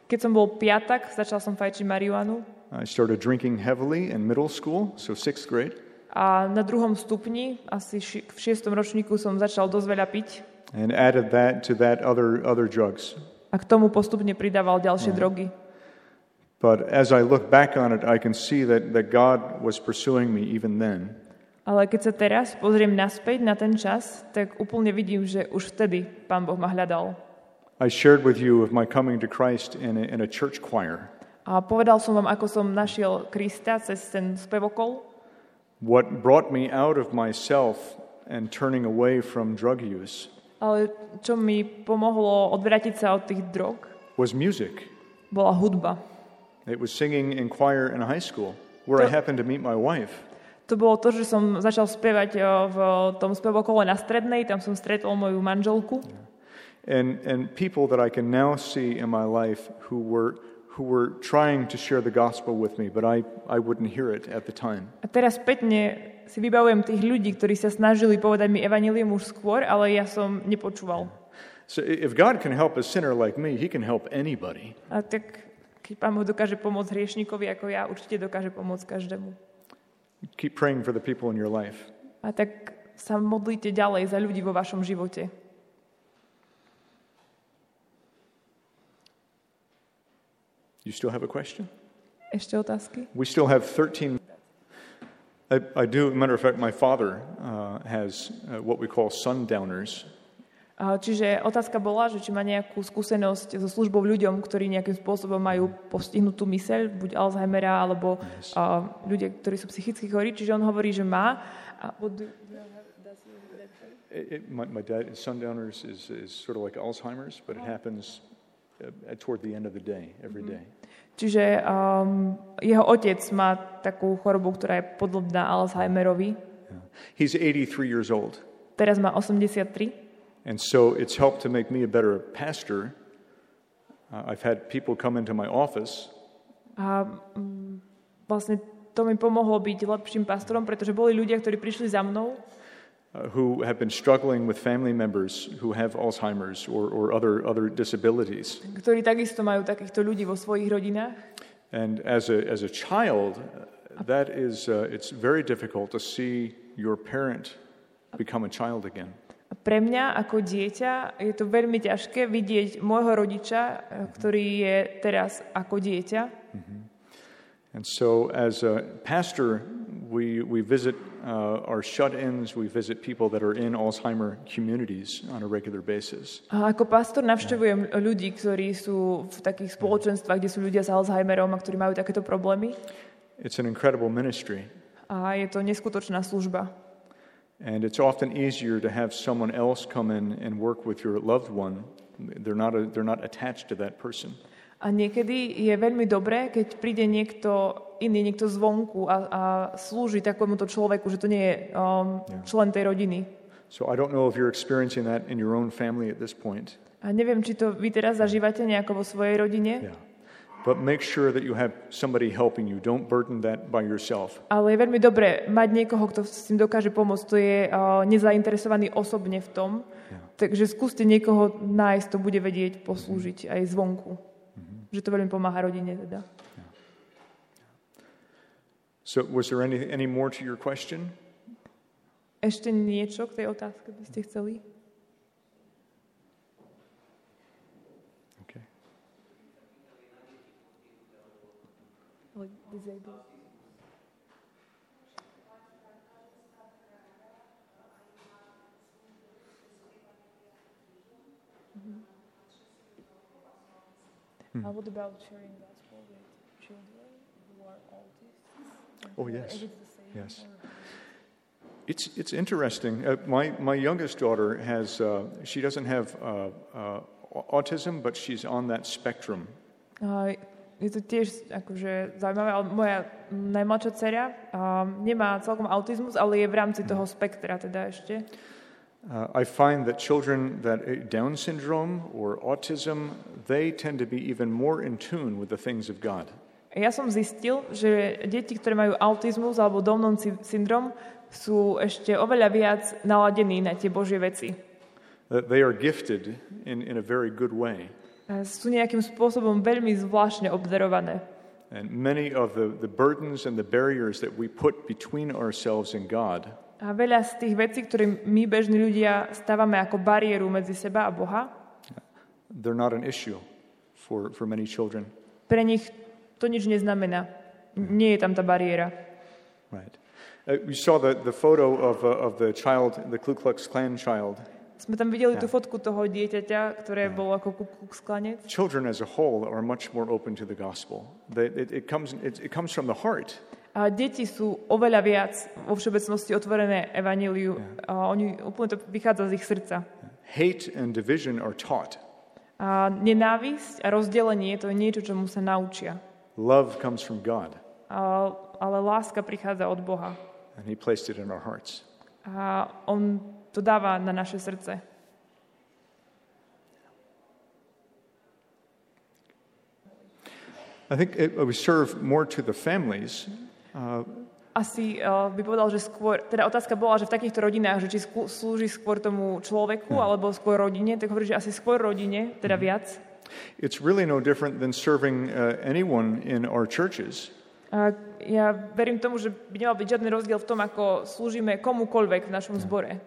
Keď som bol piatak, začal som fajčiť marihuanu. I started drinking heavily in middle school, so sixth grade. A na druhom stupni, asi ši- v šiestom ročníku som začal dosť veľa piť. And added that to that other, other drugs. A k tomu postupne pridával ďalšie drogy. But as I look back on it, I can see that, that God was pursuing me even then. Ale keď sa teraz pozriem naspäť na ten čas, tak úplne vidím, že už vtedy Pán Boh ma hľadal. I shared with you of my coming to Christ in a, in a church choir. A povedal som vám, ako som našiel Krista cez ten spevokol. What brought me out of myself and turning away from drug use Ale čo mi pomohlo odvrátiť sa od tých drog, was music. bola hudba. It was singing in choir in high school, where I happened to meet my wife. To bolo to, že som začal spievať o, v tom spevokole na strednej, tam som stretol moju manželku. And, and people that I can now see in my life who were, who were trying to share the gospel with me, but I, I wouldn't hear it at the time. A teraz spätne si vybavujem tých ľudí, ktorí sa snažili povedať mi evanilium už skôr, ale ja som nepočúval. So if God can help a sinner like me, he can help anybody. A tak keď Pán Boh dokáže pomôcť hriešnikovi ako ja, určite dokáže pomôcť každému. Keep praying for the people in your life. A tak sa modlite ďalej za ľudí vo vašom živote. You still have a question? Ešte otázky? We still have 13. I, I do, matter of fact, my father uh, has uh, what we call sundowners. A Čiže otázka bola, že či má nejakú skúsenosť so službou ľuďom, ktorí nejakým spôsobom majú postihnutú myseľ, buď Alzheimera, alebo a, ľudia, ktorí sú psychicky chorí. Čiže on hovorí, že má. A, what It, it, my, my dad, sundowners is, is sort of like Alzheimer's, but it happens uh, toward the end of the day, every day. Čiže um, jeho otec má takú chorobu, ktorá je podobná Alzheimerovi. He's 83 years old. Teraz má 83. And so it's helped to make me a better pastor. Uh, I've had people come into my office A mm, vlastne to mi pomohlo byť lepším pastorom, pretože boli ľudia, ktorí prišli za mnou uh, who have been struggling with family members who have Alzheimer's or, or other, other disabilities. ktorí takisto majú takýchto ľudí vo svojich rodinách. And as a, as a child, uh, that is, uh, it's very difficult to see your parent become a child again. A pre mňa ako dieťa je to veľmi ťažké vidieť môjho rodiča, e, ktorý je teraz ako dieťa. And so, as a pastor, we, we visit uh, our shut ins, we visit people that are in Alzheimer communities on a regular basis. A ako pastor navštevujem ľudí, ktorí sú v takých spoločenstvách, kde sú ľudia s Alzheimerom a ktorí majú takéto problémy. It's an incredible ministry. A je to neskutočná služba. And it's often easier to have someone else come in and work with your loved one. They're not, a, they're not attached to that person. A niekedy je veľmi dobré, keď príde niekto iný, niekto zvonku a, a slúži takémuto človeku, že to nie je um, člen tej rodiny. So I don't know if you're experiencing that in your own family at this point. A neviem, či to vy teraz zažívate nejako vo svojej rodine, Yeah. But make sure that you have somebody helping you. Don't burden that by yourself. ale je veľmi dobré mať niekoho, kto s tým dokáže pomôcť, kto je uh, nezainteresovaný osobne v tom. Takže skúste niekoho nájsť, kto bude vedieť poslúžiť aj zvonku. Že to veľmi pomáha rodine teda. So, was there any, any more to your question? Ešte niečo k tej otázke by ste chceli? Okay. What about sharing gospel with children who are autists? Oh, yes. Is the same Yes. It's, it's interesting. Uh, my, my youngest daughter has, uh, she doesn't have uh, uh, autism, but she's on that spectrum. Je to tiež akože zaujímavé, ale moja najmladšia dcera um, nemá celkom autizmus, ale je v rámci toho spektra teda ešte. Uh, I find that children that uh, Down syndrome or autism, they tend to be even more in tune with the things of God. Ja som zistil, že deti, ktoré majú autizmus alebo Downon syndrom, sú ešte oveľa viac naladení na tie Božie veci. That they are gifted in, in a very good way. Sú nejakým spôsobom veľmi zvláštne obdarované. And many of the, the burdens and the barriers that we put between ourselves and God a veľa z tých vecí, ktoré my bežní ľudia stávame ako bariéru medzi seba a Boha, they're not an issue for, for many children. Pre nich to nič neznamená. Nie je tam tá bariéra. Right. Uh, we saw the, the photo of, uh, of the child, the Ku Klux Klan child. Sme tam videli yeah. tú fotku toho dieťaťa, ktoré yeah. bolo ako Ku Klux Klanec. Children as a whole are much more open to the gospel. They, it, it, comes, it, it comes from the heart. A deti sú oveľa viac vo všeobecnosti otvorené evaníliu. Yeah. A oni úplne to vychádza z ich srdca. Hate and division are taught. A nenávisť a rozdelenie to je niečo, čomu sa naučia. Love comes from God. A, ale láska prichádza od Boha. And he placed it in our hearts. A on to dáva na naše srdce. I think it, we serve more to the families. Uh, asi uh, by povedal, že skôr, teda otázka bola, že v takýchto rodinách, že či skú, slúži skôr tomu človeku yeah. alebo skôr rodine, tak hovorí, že asi skôr rodine, teda mm-hmm. viac. It's really no different than serving uh, anyone in our churches. Ja verím tomu, že by nemal byť žiadny rozdiel v tom, ako slúžime komukoľvek v našom zbore.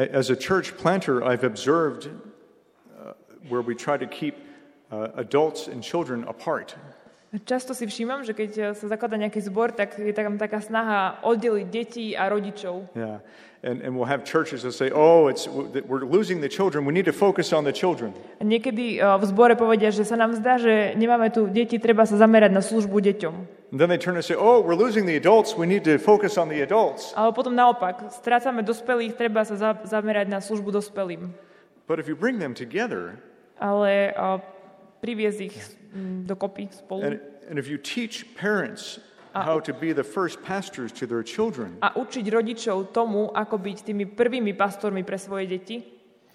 As a church planter, I've observed uh, where we try to keep uh, adults and children apart. Často si všímam, že keď sa zakladá nejaký zbor, tak je tam taká snaha oddeliť deti a rodičov. Yeah. And, and we'll have churches that say, oh, it's, we're losing the children, we need to focus on the children. A niekedy uh, v zbore povedia, že sa nám zdá, že nemáme tu deti, treba sa zamerať na službu deťom. And then they turn and say, oh, we're losing the adults, we need to focus on the adults. Ale potom naopak, strácame dospelých, treba sa za, zamerať na službu dospelým. But if you bring them together, ale uh, priviesť ich dokopy spolu. And, and if you teach parents how to be the first pastors to their children. A učiť rodičov tomu, ako byť tými prvými pastormi pre svoje deti.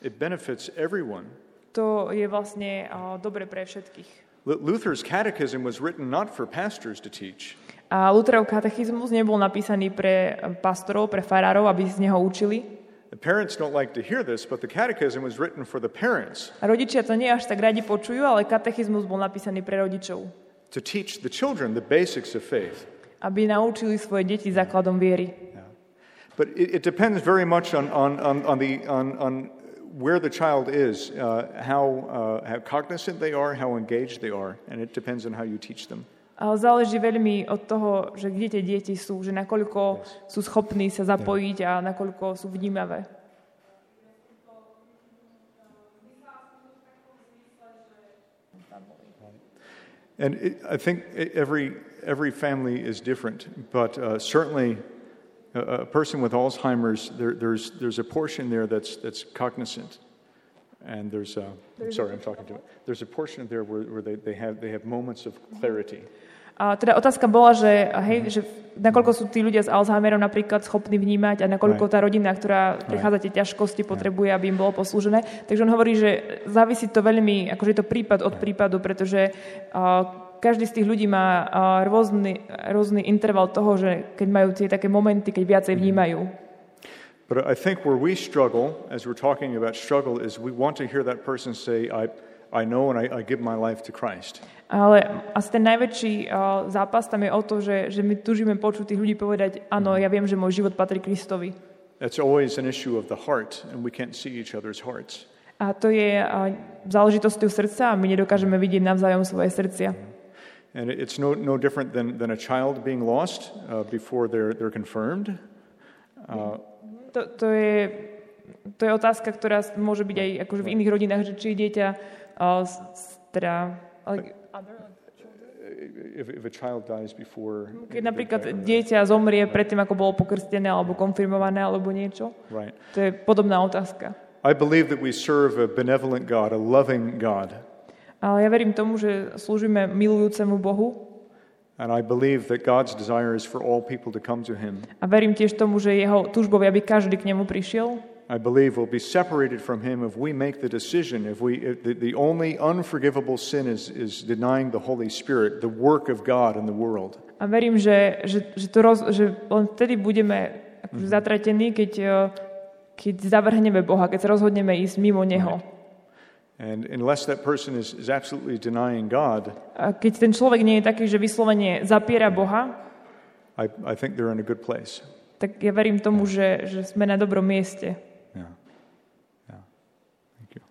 It benefits everyone. To je vlastne dobre pre všetkých. Luther's catechism was written not for pastors to teach. A Lutherov katechizmus nebol napísaný pre pastorov, pre farárov, aby z neho učili. The parents don't like to hear this, but the catechism was written for the parents. A rodičia to nie až tak radi počujú, ale katechizmus bol napísaný pre rodičov. To teach the children the basics of faith aby naučili svoje deti základom viery. But it, it depends very much on, on, on, on, the, on, on where the child is, uh, how, uh, how cognizant they are, how engaged they are, and it depends on how you teach them. Ale záleží veľmi od toho, že kde tie deti sú, že nakoľko yes. sú schopní sa zapojiť yeah. a nakoľko sú vnímavé. And it, I think every every family is different, but uh, certainly a, a, person with Alzheimer's, there, there's, there's a portion there that's, that's cognizant. And there's, a, I'm sorry, I'm talking to it. There's a portion there where, where they, they, have, they have moments of clarity. A teda otázka bola, že, hej, že nakoľko sú tí ľudia s Alzheimerom napríklad schopní vnímať a nakoľko tá rodina, ktorá prichádza tie ťažkosti, potrebuje, aby im bolo poslúžené. Takže on hovorí, že závisí to veľmi, akože je to prípad od prípadu, pretože uh, každý z tých ľudí má rôzny, rôzny interval toho, že keď majú tie také momenty, keď viacej vnímajú. But I think where we struggle, as we're talking about struggle, is we want to hear that person say, I, I know and I, I give my life to Christ. Ale asi ten najväčší uh, zápas tam je o to, že, že my tužíme počuť tých ľudí povedať, áno, ja viem, že môj život patrí Kristovi. That's always an issue of the heart, and we can't see each other's hearts. A to je uh, záležitosťou srdca a my nedokážeme vidieť navzájom svoje srdcia. Mm. And it's no, no different than, than a child being lost uh, before they're, they're confirmed. Uh, to, to, je, to je otázka, ktorá môže byť aj akože v iných rodinách, že či dieťa uh, teda... Like, if, if a child dies before, Keď napríklad dieťa zomrie predtým, ako bolo pokrstené alebo konfirmované alebo niečo. Right. To je podobná otázka. I believe that we serve a benevolent God, a loving God. Ale ja verím tomu, že slúžime milujúcemu Bohu. And I believe that God's desire is for all people to come to him. A verím tiež tomu, že jeho túžbou aby každý k nemu prišiel. I believe will be separated from him if we make the decision, if we if the, the only unforgivable sin is, is denying the Holy Spirit, the work of God in the world. A verím, že, že, že, to roz, že len vtedy budeme akože zatratení, keď, eh, keď zavrhneme Boha, keď sa rozhodneme ísť mimo Neho. And unless that person is, is absolutely denying God, A keď ten človek nie je taký, že vyslovene zapiera Boha, I, I think they're in a good place. tak ja verím tomu, že, že sme na dobrom mieste. Yeah. Yeah. Thank you.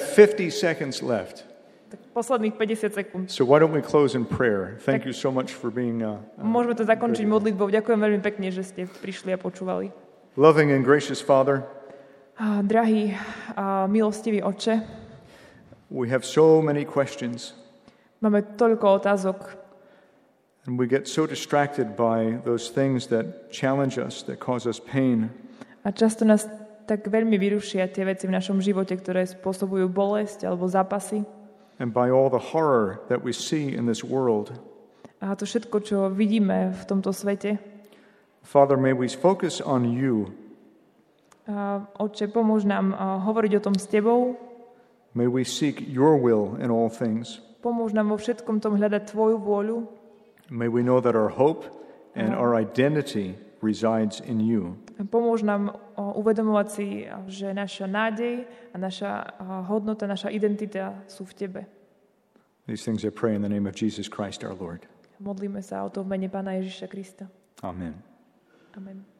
50 seconds left. Tak posledných 50 sekúnd. So why don't we close in prayer? Thank you so much for being uh, uh, Môžeme to zakončiť modlitbou. Ďakujem veľmi pekne, že ste prišli a počúvali. loving and gracious Father. A, drahý a milostivý oče, We have so many questions, máme toľko otázok and we get so distracted by those things that challenge us, that cause us pain. a často nás tak veľmi vyrušia tie veci v našom živote, ktoré spôsobujú bolesť alebo zápasy. and by all the horror that we see in this world. A to všetko, čo vidíme v tomto svete. Father, may we focus on you. A, Otče, pomôž nám hovoriť o tom s Tebou. May we seek your will in all things. Pomôž nám vo všetkom tom hľadať Tvoju vôľu. May we know that our hope and our identity resides in you. Pomôž nám uvedomovať si, že naša nádej a naša hodnota, naša identita sú v Tebe. These things I pray in the name of Jesus Christ our Lord. Modlíme sa o to v mene Pána Ježiša Krista. Amen. Amen.